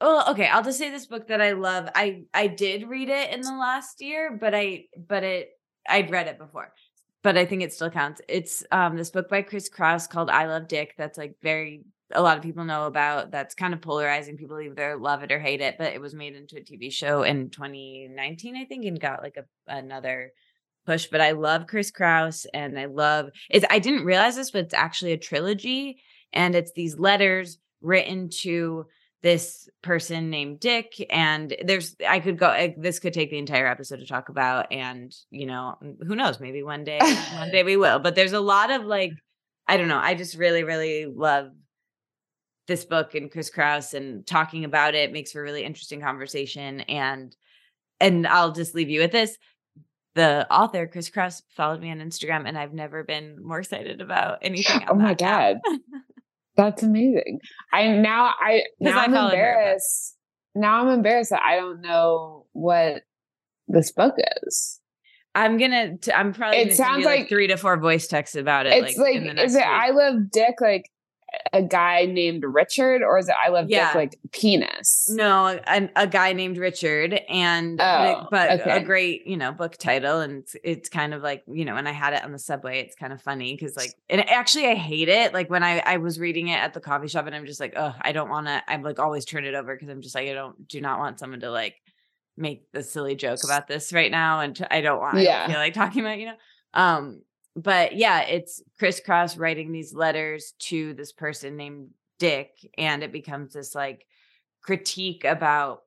Oh, okay. I'll just say this book that I love. I I did read it in the last year, but I but it I'd read it before, but I think it still counts. It's um this book by Chris Kraus called I Love Dick. That's like very a lot of people know about. That's kind of polarizing. People either love it or hate it. But it was made into a TV show in 2019, I think, and got like a another push. But I love Chris Kraus, and I love it's. I didn't realize this, but it's actually a trilogy, and it's these letters written to this person named Dick and there's I could go I, this could take the entire episode to talk about and you know who knows maybe one day one day we will but there's a lot of like I don't know I just really really love this book and Chris Kraus and talking about it makes for a really interesting conversation and and I'll just leave you with this the author Chris Kraus followed me on Instagram and I've never been more excited about anything Oh my god, that's amazing! I now I now I'm followed her, embarrassed. Now I'm embarrassed that I don't know what this book is. I'm gonna. T- I'm probably. It gonna sounds like, like- three to four voice texts about it. it's like, in the is it. I love Dick? Like a guy named Richard, or is it I love Yeah. Dick like penis? No, a, a guy named Richard, and Oh, but okay. a great you know book title, and it's, it's kind of like you know when I had it on the subway, it's kind of funny because like and actually I hate it. Like when I I was reading it at the coffee shop, and I'm just like, oh, I don't want to. I'm like always turn it over because I'm just like I don't do not want someone to like make the silly joke about this right now, and I don't want. I Yeah. don't feel like talking about you know. Um, but yeah, it's Chris Kraus writing these letters to this person named Dick, and it becomes this like critique about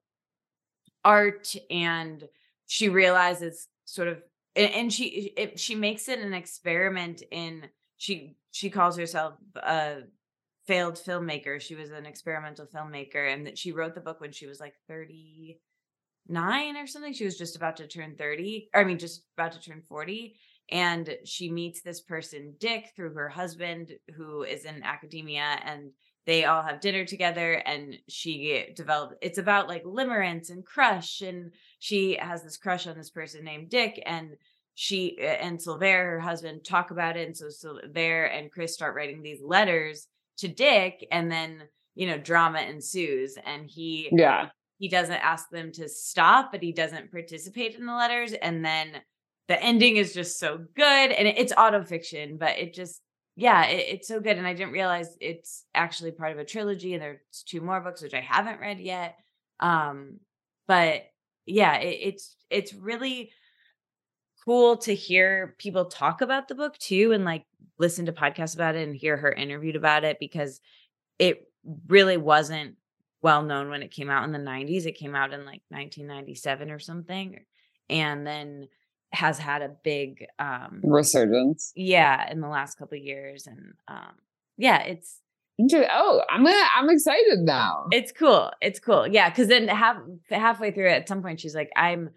art and she realizes sort of and, she it, she makes it an experiment in she she calls herself a failed filmmaker. She was an experimental filmmaker and that she wrote the book when she was like 39 or something. She was just about to turn 30 or i mean just about to turn 40 and she meets this person dick through her husband who is in academia and they all have dinner together and she developed it's about like limerence and crush and she has this crush on this person named dick and she and Sylvère, her husband, talk about it. And so Sylvère and Chris start writing these letters to Dick, and then you know, drama ensues. And he Yeah. he doesn't ask them to stop, but he doesn't participate in the letters. And then the ending is just so good. And it- it's autofiction, but it just, yeah, it, it's so good. And I didn't realize it's actually part of a trilogy. And there's two more books, which I haven't read yet. Um, but yeah, it, it's it's really cool to hear people talk about the book too and like listen to podcasts about it and hear her interviewed about it because it really wasn't well known when it came out in the 90s it came out in like 1997 or something and then has had a big um Resurgence. yeah in the last couple of years and um yeah it's Oh, I'm gonna, I'm excited now. it's cool it's cool yeah because then half halfway through at some point she's like i'm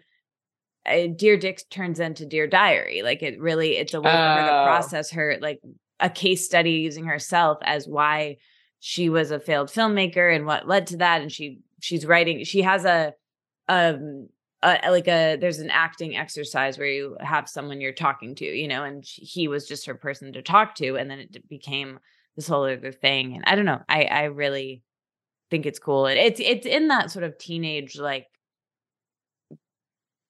uh, dear dick turns into dear diary like it really it's a way for her to Oh. process her like a case study using herself as why she was a failed filmmaker and what led to that and she she's writing she has a um a, like a there's an acting exercise where you have someone you're talking to you know and she, he was just her person to talk to and then it became this whole other thing and i don't know i i really think it's cool it, it's it's in that sort of teenage like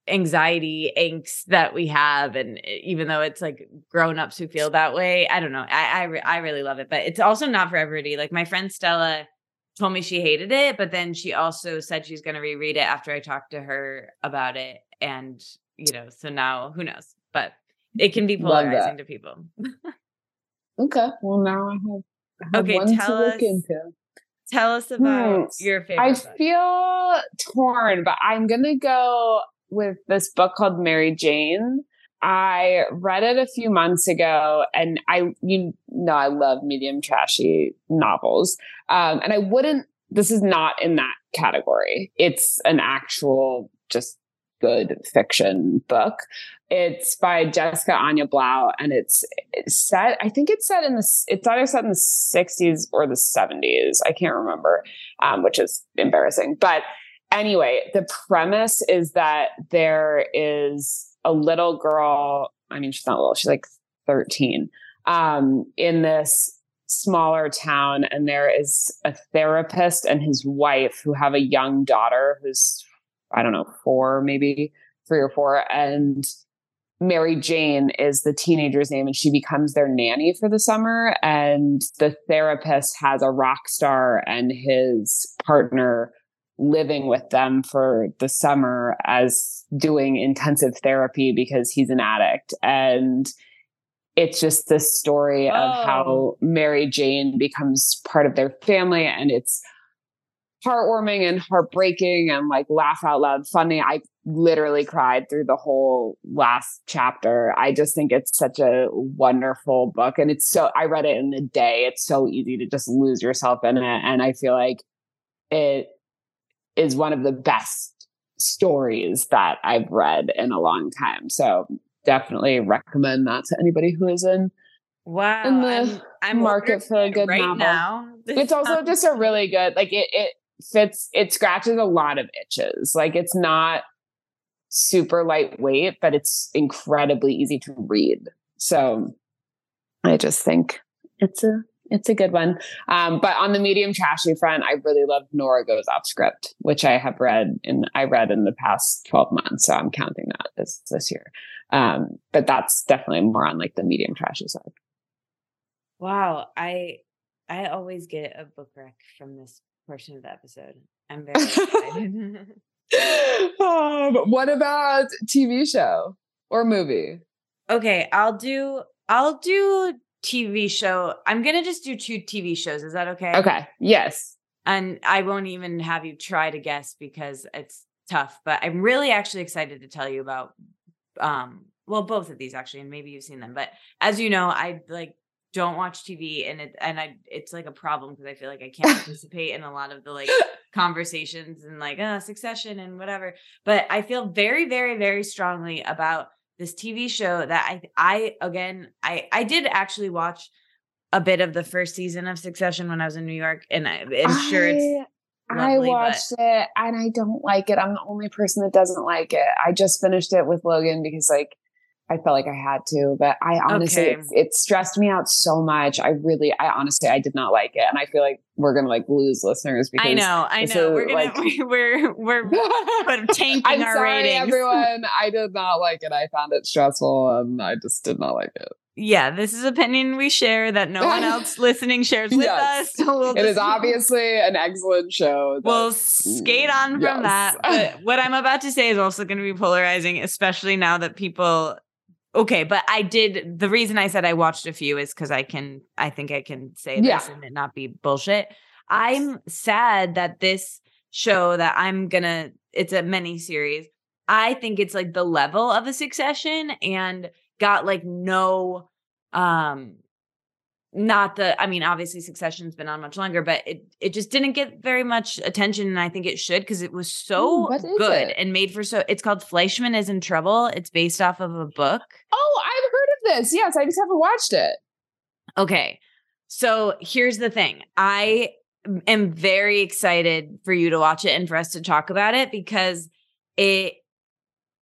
anxiety angst that we have and e- even though it's like grown-ups who feel that way i don't know i I, re- I really love it but it's also not for everybody like my friend stella told me she hated it but then she also said she's going to reread it after i talked to her about it and you know so now who knows but it can be polarizing to people Okay. Well, now I have, I have Okay, tell to look us- into. tell us about Hmm, your favorite I book. feel torn, but I'm gonna go with this book called Mary Jane. I read it a few months ago, and I you know I love medium trashy novels, um, and I wouldn't. This is not in that category. It's an actual just good fiction book. It's by Jessica Anya Blau, and it's, it's set. I think it's set in the. It's either set in the '60s or the '70s. I can't remember, um, which is embarrassing. But anyway, the premise is that there is a little girl. I mean, she's not little. She's like 13. Um, in this smaller town, and there is a therapist and his wife who have a young daughter who's I don't know four, maybe three or four, and Mary Jane is the teenager's name, and she becomes their nanny for the summer. And the therapist has a rock star and his partner living with them for the summer as doing intensive therapy because he's an addict. And it's just this story of Oh. how Mary Jane becomes part of their family, and it's heartwarming and heartbreaking and like laugh out loud funny. I literally cried through the whole last chapter. I just think it's such a wonderful book. And it's so, I read it in a day. It's so easy to just lose yourself in it. And I feel like it is one of the best stories that I've read in a long time. So definitely recommend that to anybody who is in wow in the I'm, I'm market for a good right novel. now it's also just a really good like it it fits it scratches a lot of itches like it's not super lightweight but it's incredibly easy to read so i just think it's a it's a good one. Um, but on the medium trashy front, I really love Nora Goes Off Script, which I have read in I read in the past 12 months. So I'm counting that as this year. Um, but that's definitely more on like the medium trashy side. Wow. I I always get a book rec from this portion of the episode. I'm very excited. um, what about TV show or movie? okay, I'll do I'll do TV show. I'm gonna just do two TV shows. Is that okay? Okay. Yes. And I won't even have you try to guess because it's tough. But I'm really actually excited to tell you about um well both of these actually, and maybe you've seen them. But as you know, I like don't watch TV and it and I it's like a problem because I feel like I can't participate in a lot of the like conversations and like uh succession and whatever. But I feel very, very, very strongly about this TV show that I I again I I did actually watch a bit of the first season of Succession when I was in New York, and I, am sure it's. Lovely, I watched but... it and I don't like it. I'm the only person that doesn't like it. I just finished it with Logan because like I felt like I had to, but I honestly, okay. it, it, stressed me out so much. I really, I honestly, I did not like it, and I feel like we're gonna like lose listeners because I know, I know, we're gonna, like, we're we're we're tanking I'm our sorry, ratings. everyone. I did not like it. I found it stressful, and I just did not like it. Yeah, this is opinion we share that no one else listening shares with yes. us. So we'll it is obviously an excellent show. We'll skate on from yes. that. But what I'm about to say is also going to be polarizing, especially now that people Okay, but I did. The reason I said I watched a few is because I can. I think I can say yeah. this and it not be bullshit. I'm sad that this show that I'm gonna. It's a mini series. I think it's like the level of a Succession and got like no um not the i mean obviously succession's been on much longer but it it just didn't get very much attention and i think it should because it was so Ooh, good it? and made for so it's called fleishman is in trouble. It's based off of a book. Oh i've heard of this. Yes i just haven't watched it. Okay so here's the thing. I am very excited for you to watch it and for us to talk about it because it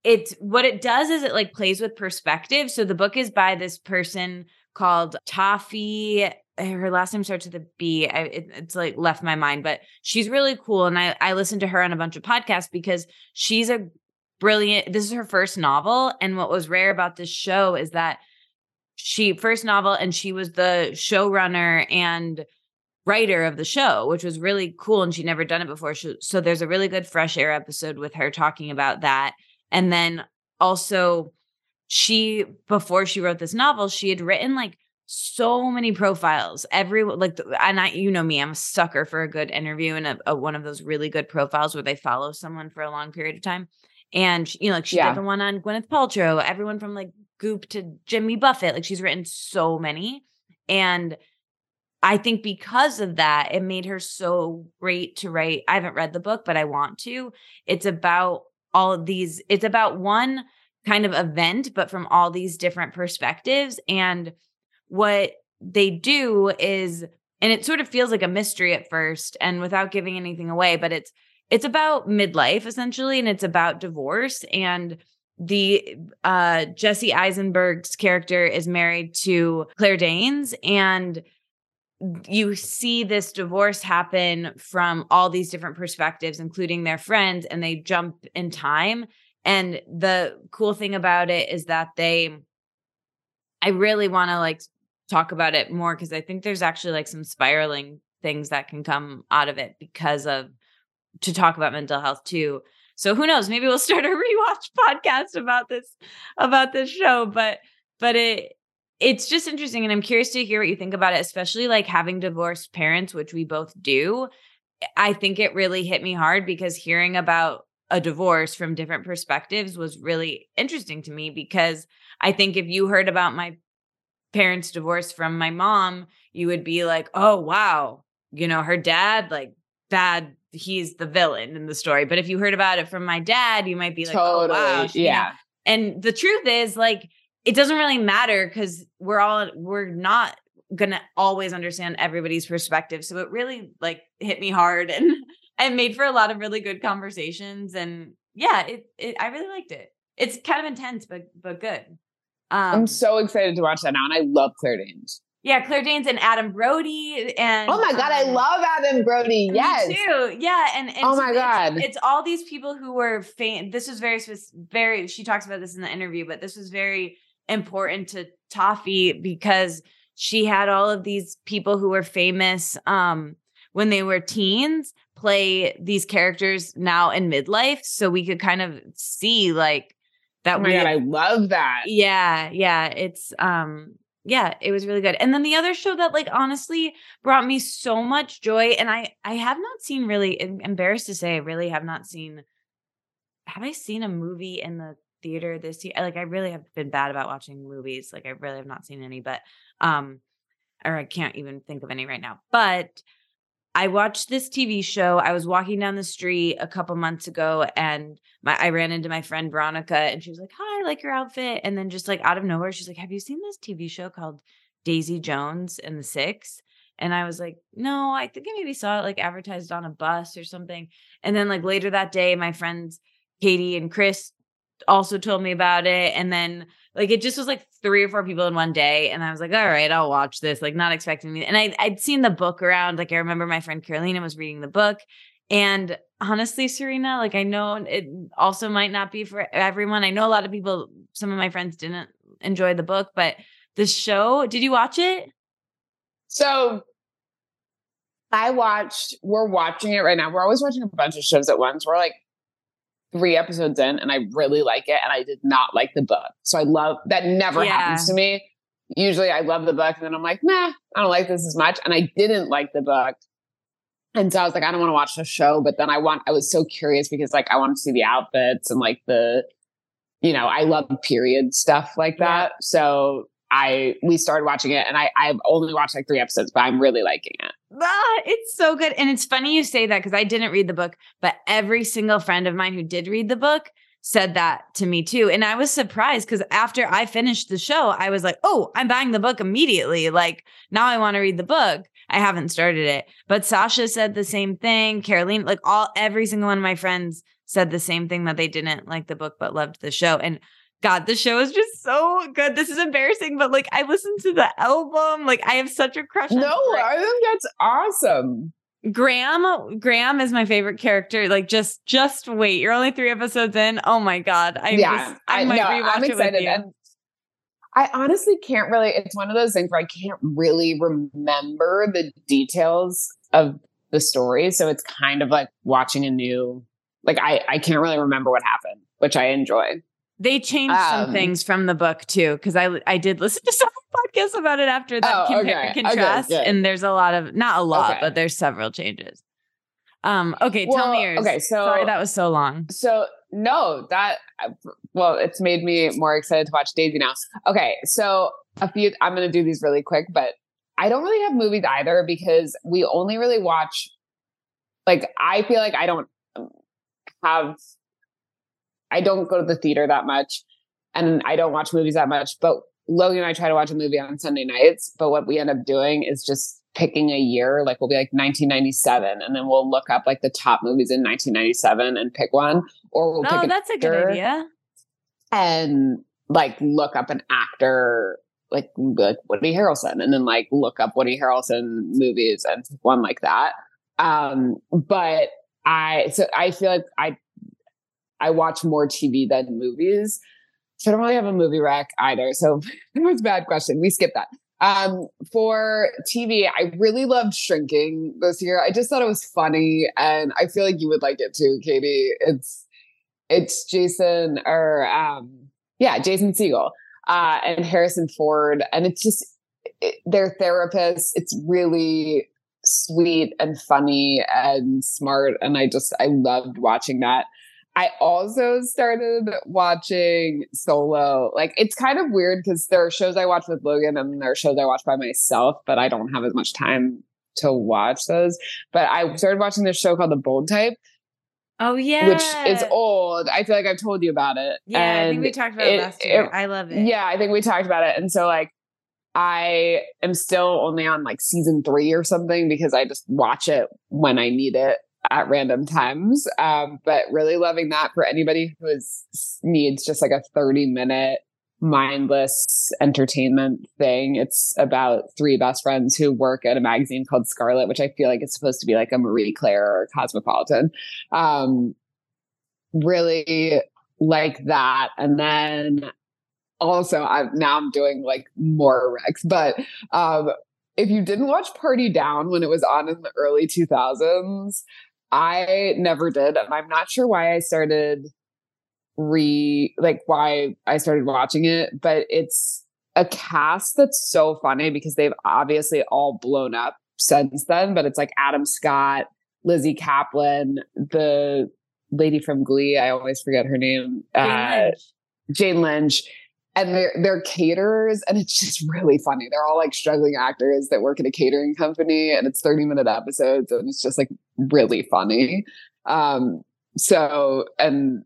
it's what it does is it like plays with perspective. So the book is by this person called Taffy. Eh, her last name starts with a B. I, it, it's like left my mind, but she's really cool. And I, I listened to her on a bunch of podcasts because she's a brilliant. This is her first novel. And what was rare about this show is that she first novel and she was the showrunner and writer of the show, which was really cool. And she'd never done it before. So there's a really good fresh air episode with her talking about that. And then also she before she wrote this novel, she had written like so many profiles. Every like, and I, you know me, I'm a sucker for a good interview and a, a, one of those really good profiles where they follow someone for a long period of time. And you know, like she yeah. did the one on Gwyneth Paltrow, everyone from like Goop to Jimmy Buffett. Like she's written so many, and I think because of that, it made her so great to write. I haven't read the book, but I want to. It's about all of these. It's about one kind of event, but from all these different perspectives. And what they do is, and it sort of feels like a mystery at first and without giving anything away, but it's, it's about midlife essentially, and it's about divorce. And the uh Jesse Eisenberg's character is married to Claire Danes and you see this divorce happen from all these different perspectives including their friends and they jump in time and the cool thing about it is that they, I really want to like talk about it more because I think there's actually like some spiraling things that can come out of it because of to talk about mental health too. So who knows? Maybe we'll start a rewatch podcast about this about this show. But but it it's just interesting, and I'm curious to hear what you think about it, especially like having divorced parents, which we both do. I think it really hit me hard because hearing about a divorce from different perspectives was really interesting to me because I think if you heard about my parents' divorce from my mom, you would be like, oh, wow, you know, her dad, like, dad, he's the villain in the story. But if you heard about it from my dad, you might be like, totally. oh, wow. Yeah. Know? And the truth is, like, it doesn't really matter because we're all, we're not gonna always understand everybody's perspective. So it really like hit me hard and and made for a lot of really good conversations. And yeah, it, it I really liked it. It's kind of intense, but but good. Um, I'm so excited to watch that now, and I love Claire Danes. Yeah, Claire Danes and Adam Brody and Oh my god, I um, love Adam Brody. Yes. too. Yeah, and, and Oh my it's- God. it's, all these people who were fam- This was very very. She talks about this in the interview, but this was very important to Taffy because she had all of these people who were famous um, when they were teens play these characters now in midlife, so we could kind of see like that. Oh my god, I love that. yeah yeah it's um yeah it was really good and then the other show that like honestly brought me so much joy and i i have not seen really embarrassed to say i really have not seen have i seen a movie in the theater this year like i really have been bad about watching movies like i really have not seen any but um or i can't even think of any right now but I watched this TV show. I was walking down the street a couple months ago and my I ran into my friend Veronica and she was like, Hi, I like your outfit. And then just like out of nowhere, she's like, Have you seen this TV show called Daisy Jones and the Six? And I was like, No, I think I maybe saw it like advertised on a bus or something. And then like later that day, my friends Katie and Chris also told me about it. And then like it just was like three or four people in one day. And I was like, all right, I'll watch this, like not expecting me. And I, I'd seen the book around. Like I remember my friend Carolina was reading the book. And honestly, Serena, like I know it also might not be for everyone. I know a lot of people, some of my friends didn't enjoy the book, but the show, did you watch it? So I watched, we're watching it right now. We're always watching a bunch of shows at once. We're like three episodes in and I really like it. And I did not like the book. So I love that never Yeah. happens to me. Usually I love the book and then I'm like, nah, I don't like this as much. And I didn't like the book. And so I was like, I don't want to watch the show. But then I want, I was so curious because like I wanted to see the outfits and like the, you know, I love period stuff like Yeah. that. So I, we started watching it and I, I've only watched like three episodes, but I'm really liking it. Ah, it's so good. And it's funny you say that because I didn't read the book, but every single friend of mine who did read the book said that to me too. And I was surprised because after I finished the show, I was like, oh, I'm buying the book immediately. Like now I want to read the book. I haven't started it. But Sasha said the same thing. Caroline, like all every single one of my friends said the same thing that they didn't like the book but loved the show. And God, the show is just so good. This is embarrassing, but like I listened to the album. Like I have such a crush on No, I think that's awesome. Graham. Graham is my favorite character. Like just just wait. You're only three episodes in. Oh my God. I yeah, just, I, might no, rewatch I'm it excited. with you. And I honestly can't really. It's one of those things where I can't really remember the details of the story, so it's kind of like watching a new. Like I, I can't really remember what happened, which I enjoy. They changed some Um, things from the book too, because I I did listen to some podcasts about it after that Oh, compare okay. and Okay, contrast, good. and there's a lot of not a lot, Okay. but there's several changes. Um. Okay. tell me yours. okay, so- sorry that was so long. So no, that well, it's made me more excited to watch Daisy now. Okay, so a few. I'm going to do these really quick, but I don't really have movies either because we only really watch. Like I feel like I don't have. I don't go to the theater that much, and I don't watch movies that much. But Logan and I try to watch a movie on Sunday nights. But what we end up doing is just picking a year. Like we'll be like 1997, and then we'll look up like the top movies in 1997 and pick one, or we'll pick Oh, an that's a good idea. and like look up an actor like like Woody Harrelson and then like look up Woody Harrelson movies and one like that. Um, but I so I feel like I I watch more TV than movies. So I don't really have a movie rack either. So it was a bad question. We skip that. Um, for TV, I really loved Shrinking this year. I just thought it was funny, and I feel like you would like it too, Katie. It's it's Jason or um, yeah, Jason Segel uh, and Harrison Ford, and it's just it, they're therapists. It's really sweet and funny and smart, and I just I loved watching that. I also started watching Solo. Like it's kind of weird because there are shows I watch with Logan and there are shows I watch by myself, but I don't have as much time to watch those. But I started watching this show called The Bold Type, Oh yeah, which is old. I feel like I've told you about it. Yeah, I think we talked about it, it- last year. it- I love it. yeah, I think we talked about it. And so like I am still only on like season three or something because I just watch it when I need it at random times. Um, but really loving that for anybody who is needs just like a 30 minute mindless entertainment thing. It's about three best friends who work at a magazine called Scarlet, which I feel like it's supposed to be like a Marie Claire or Cosmopolitan. Um, really like that. And then also I'm now I'm doing like more Rex, but um if you didn't watch Party Down when it was on in the early 2000s, I never did. And I'm not sure why I started re like why I started watching it, but it's a cast that's so funny because they've obviously all blown up since then. But it's like Adam Scott, Lizzy Caplan, the lady from Glee. I always forget her name. Jane Uh, Lynch. Jane Lynch. And they're they're caterers, and it's just really funny. They're all like struggling actors that work at a catering company, and it's 30 minute episodes, and it's just like really funny. Um, so and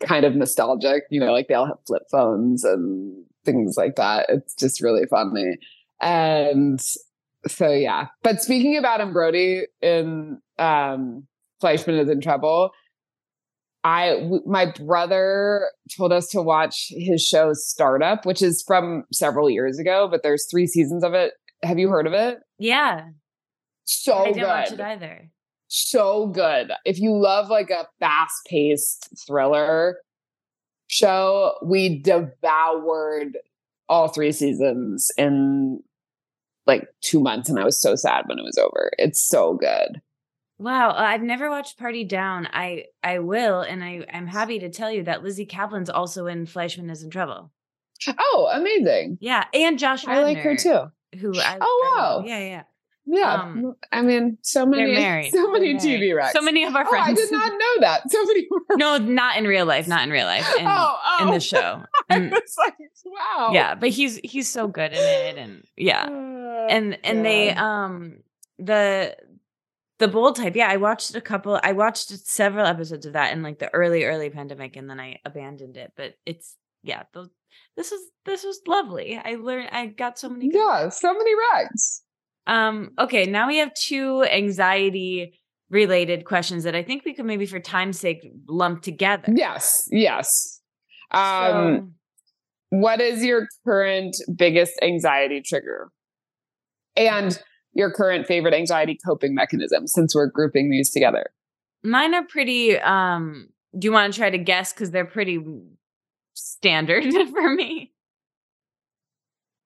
kind of nostalgic, you know, like they all have flip phones and things like that. It's just really funny. And so yeah. But speaking about Adam Brody in um Fleishman is in trouble, I w- my brother told us to watch his show Startup, which is from several years ago, but there's three seasons of it. Have you heard of it? Yeah. So good. I didn't watch it either. so good. If you love like a fast paced thriller show, we devoured all three seasons in like two months. And I was so sad when it was over. It's so good. Wow, uh, I've never watched Party Down. I I will, and I I'm happy to tell you that Lizzy Caplan's also in Fleishman is in Trouble. Oh, amazing. Yeah, and Josh. I like her too. Who I Oh, wow. love. yeah yeah Yeah. Um, I mean, so many, so many TV wrecks. So many of our Oh, friends. I did not know that. So many were. no, not in real life. Not in real life. In, oh, oh. in the show. I was like, wow. yeah, but he's he's so good in it, and yeah, Uh, and and they um the the bold type yeah i watched a couple i watched several episodes of that in like the early early pandemic and then i abandoned it but it's yeah those this was this was lovely i learned i got so many yeah, so many wrecks. um okay now we have two anxiety related questions that i think we could maybe for time's sake lump together Yes, yes. Um, So- what is your current biggest anxiety trigger? And your current favorite anxiety coping mechanism since we're grouping these together. mine are pretty um do you want to try to guess because they're pretty standard for me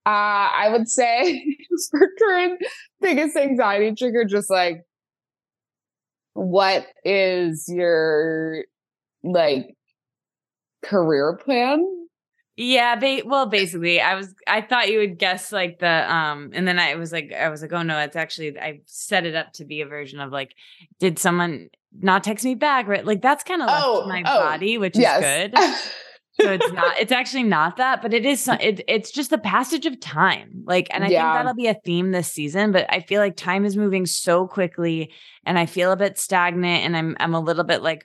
Uh, I would say for current biggest anxiety trigger, just like what is your like career plan? Yeah, ba- well, basically, I was I thought you would guess like the um, and then I was like I was like, oh no, it's actually I set it up to be a version of like, did someone not text me back? Right, like that's kind of Oh, my oh, body, which is good. so it's not it's actually not that, but it is it, it's just the passage of time. Like, and I Yeah. think that'll be a theme this season. But I feel like time is moving so quickly, and I feel a bit stagnant, and I'm I'm a little bit like,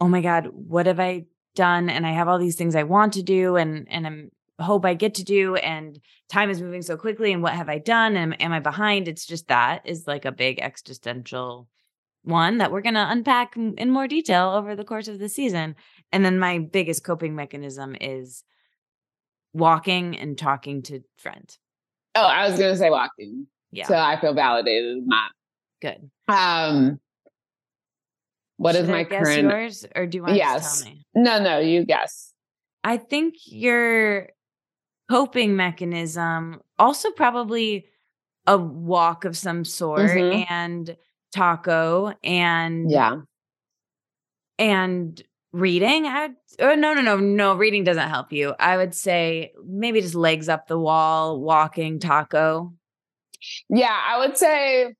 oh my god, what have I done? And I have all these things I want to do, and and I'm hope I get to do, and time is moving so quickly, and what have I done? And am I behind? It's just that is like a big existential one that we're going to unpack in more detail over the course of the season. And then my biggest coping mechanism is walking and talking to friends. oh, I was gonna say walking. Yeah. So I feel validated in that. good. Um what is Should I my guess current yours or do you want to Yes. just tell me? No, no, you guess. I think your coping mechanism also probably a walk of some sort Mhm. and taco and Yeah. and reading I would, oh, no no no no reading doesn't help you i would say maybe just legs up the wall walking taco Yeah, I would say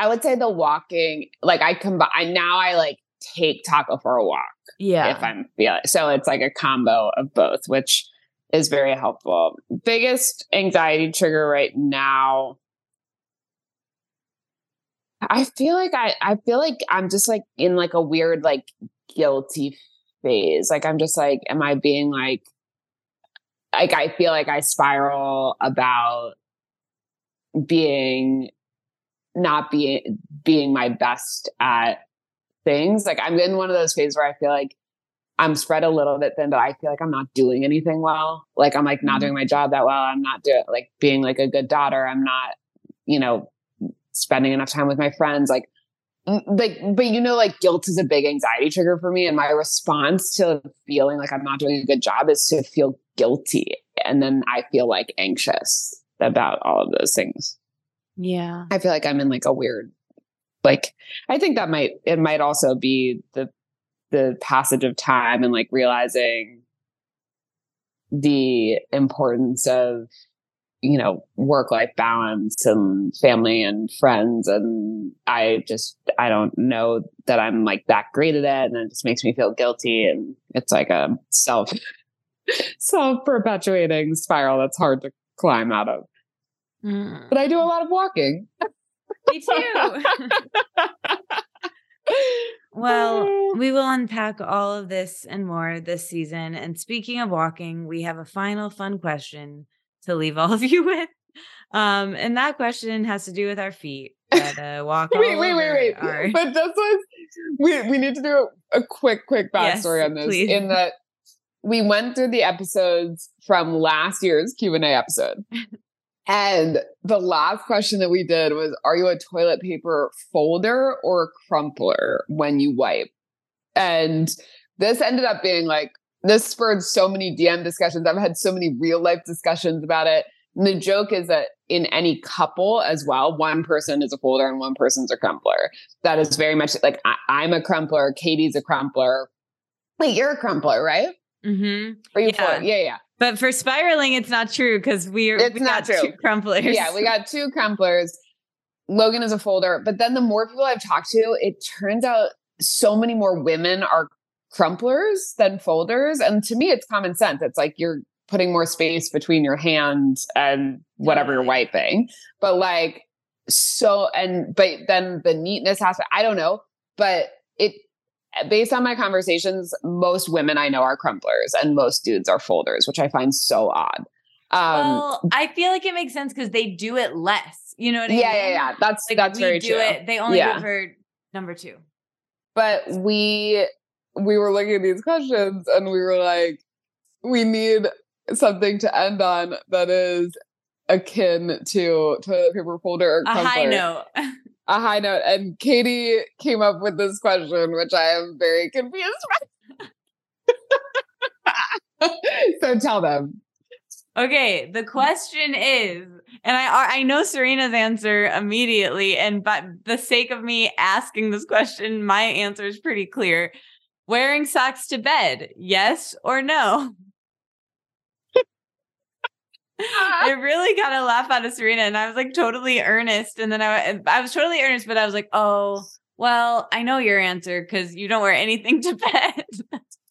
I would say the walking, like I combine now I like take taco for a walk yeah if I'm feeling so it's like a combo of both, which is very helpful. Biggest anxiety trigger right now. I feel like I I feel like I'm just like in like a weird like guilty phase. Like I'm just like, am I being like like I feel like I spiral about being not being being my best at things. Like I'm in one of those phases where I feel like I'm spread a little bit thin, but I feel like I'm not doing anything well. Like I'm like not Mhm. doing my job that well. I'm not doing like being like a good daughter. I'm not, you know, spending enough time with my friends. Like, mm, like, but you know, like guilt is a big anxiety trigger for me. And my response to feeling like I'm not doing a good job is to feel guilty. And then I feel like anxious about all of those things. Yeah. I feel like I'm in like a weird, like, I think that might, it might also be the, the passage of time and like realizing the importance of you know work life balance and family and friends and i just i don't know that i'm like that great at it and it just makes me feel guilty and it's like a self self perpetuating spiral that's hard to climb out of Mm. but i do a lot of walking Me too. well, we will unpack all of this and more this season. And speaking of walking, we have a final fun question to leave all of you with. Um, and that question has to do with our feet. That uh, walk. wait wait wait wait our- but this was we we need to do a quick quick Yes, backstory on this please. in that we went through the episodes from last year's q&a episode and the last question that we did was are you a toilet paper folder or a crumpler when you wipe and this ended up being like this spurred so many dm discussions i've had so many real life discussions about it and the joke is that in any couple as well, one person is a folder and one person's a crumpler. That is very much like I, I'm a crumpler, Katie's a crumpler. Wait, you're a crumpler, right? Mm-hmm. Are you Yeah. yeah, yeah. But for spiraling, it's not true because we are It's we not true. two crumplers. Yeah, we got two crumplers. Logan is a folder, but then the more people I've talked to, it turns out so many more women are crumplers than folders. And to me, it's common sense. It's like you're putting more space between your hand and whatever you're wiping. But like, so, and, but then the neatness aspect, I don't know, but it, based on my conversations, most women I know are crumplers and most dudes are folders, which I find so odd. Um, well, I feel like it makes sense because they do it less. You know what I yeah, mean? yeah, yeah. That's Like that's we very do true. it. They only Yeah. do it for number two. But we we were looking at these questions and we were like, we need something to end on that is akin to toilet paper folder or A high note. A high note. And Katie came up with this question, which I am very confused by. so tell them. Okay, the question is, and I I know Serena's answer immediately, and but the sake of me asking this question, my answer is pretty clear. Wearing socks to bed, yes or no? it really got a laugh out of Serena, and I was like totally earnest, and then I I was totally earnest, but I was like, oh well, I know your answer because you don't wear anything to bed.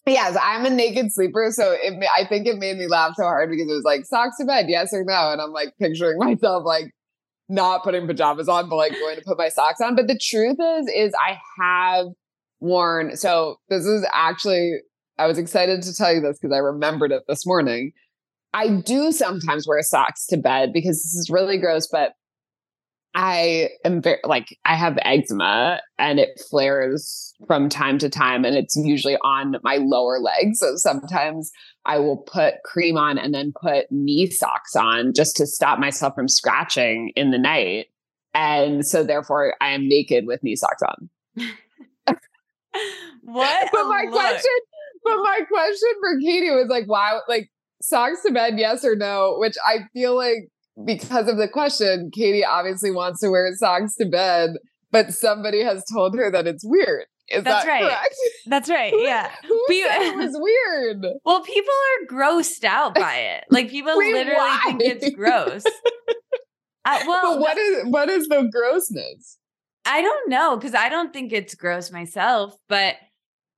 Yes, I'm a naked sleeper, so it, I think it made me laugh so hard because it was like socks to bed, yes or no, and I'm like picturing myself like not putting pajamas on, but like going to put my socks on. But the truth is, is I have worn. So this is actually, I was excited to tell you this because I remembered it this morning. I do sometimes wear socks to bed because this is really gross, but I am very like I have eczema and it flares from time to time and it's usually on my lower legs. So sometimes I will put cream on and then put knee socks on just to stop myself from scratching in the night. And so therefore I am naked with knee socks on. what? But my look. question, but my question for Katie was like, why like socks to bed, yes or no? Which I feel like because of the question, Katie obviously wants to wear socks to bed, but somebody has told her that it's weird. Is That's that right. correct? That's right. Yeah. Who Be- said it was weird? Well, people are grossed out by it. Like people Wait, literally why? think it's gross. I, uh, well, but what is what is the grossness? I don't know because I don't think it's gross myself, but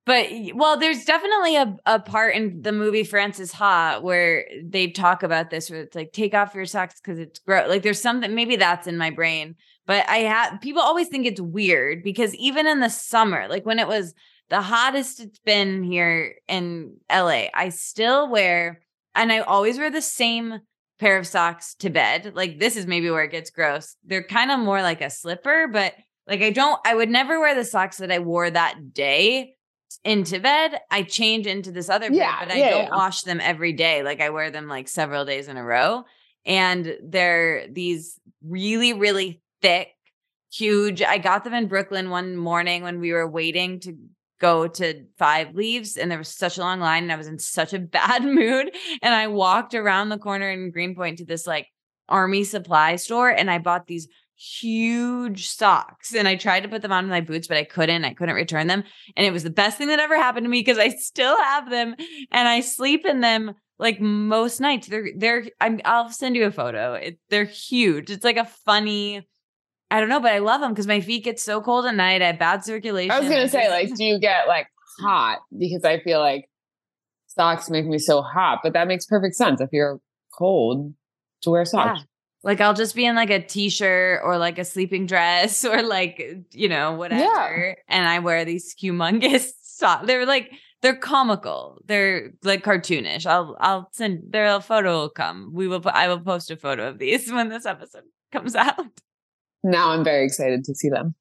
but well, there's definitely a, a part in the movie Frances Ha where they talk about this where it's like take off your socks because it's gross. Like there's something maybe that's in my brain, but I have people always think it's weird because even in the summer, like when it was the hottest it's been here in LA, I still wear and I always wear the same pair of socks to bed. Like this is maybe where it gets gross. They're kind of more like a slipper, but like I don't I would never wear the socks that I wore that day into bed, I change into this other pair, Yeah, but I yeah, don't yeah. wash them every day. Like I wear them like several days in a row. And they're these really, really thick, huge. I got them in Brooklyn one morning when we were waiting to go to Five Leaves, and there was such a long line, and I was in such a bad mood. And I walked around the corner in Greenpoint to this like army supply store, and I bought these huge socks and I tried to put them on my boots, but I couldn't. I couldn't return them. And it was the best thing that ever happened to me because I still have them and I sleep in them like most nights. They're they're I'm I'll send you a photo. It, they're huge. It's like a funny I don't know, but I love them because my feet get so cold at night. I have bad circulation. I was gonna say, like, do you get like hot? Because I feel like socks make me so hot, but that makes perfect sense if you're cold to wear socks. Yeah. Like I'll just be in like a t-shirt or like a sleeping dress or like you know whatever, and I wear these humongous socks. They're like they're comical. They're like cartoonish. I'll I'll send there a photo will come. We will I will post a photo of these when this episode comes out. Now I'm very excited to see them.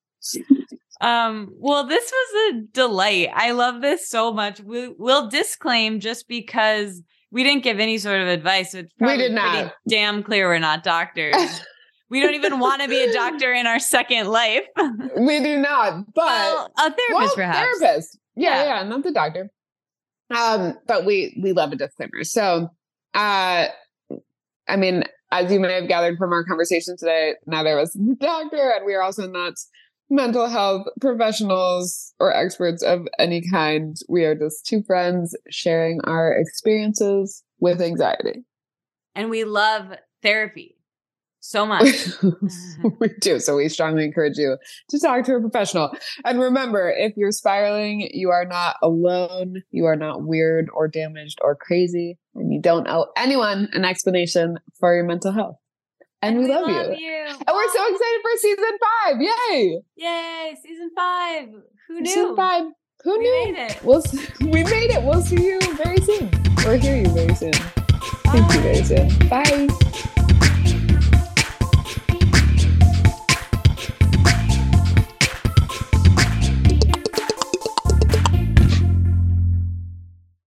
Um, well, this was a delight. I love this so much. We'll disclaim just because we didn't give any sort of advice. It's We did not. damn clear we're not doctors. we don't even want to be a doctor in our second life. We do not, but well, a therapist, well, perhaps. therapist. Yeah, Yeah. yeah, not the doctor. Um, but we we love a disclaimer. So, uh, I mean, as you may have gathered from our conversation today, neither of us is a doctor, and we are also not mental health professionals or experts of any kind. We are just two friends sharing our experiences with anxiety. And we love therapy so much. we do. So we strongly encourage you to talk to a professional. And remember, if you're spiraling, you are not alone. You are not weird or damaged or crazy. And you don't owe anyone an explanation for your mental health. And, we, love, you. you. And we're so excited for season five. Yay! Yay, season five. Who knew? Season five. Who We knew? made it. We'll, we made it. We'll see you very soon. Or hear you very soon. Thank you very soon. Bye.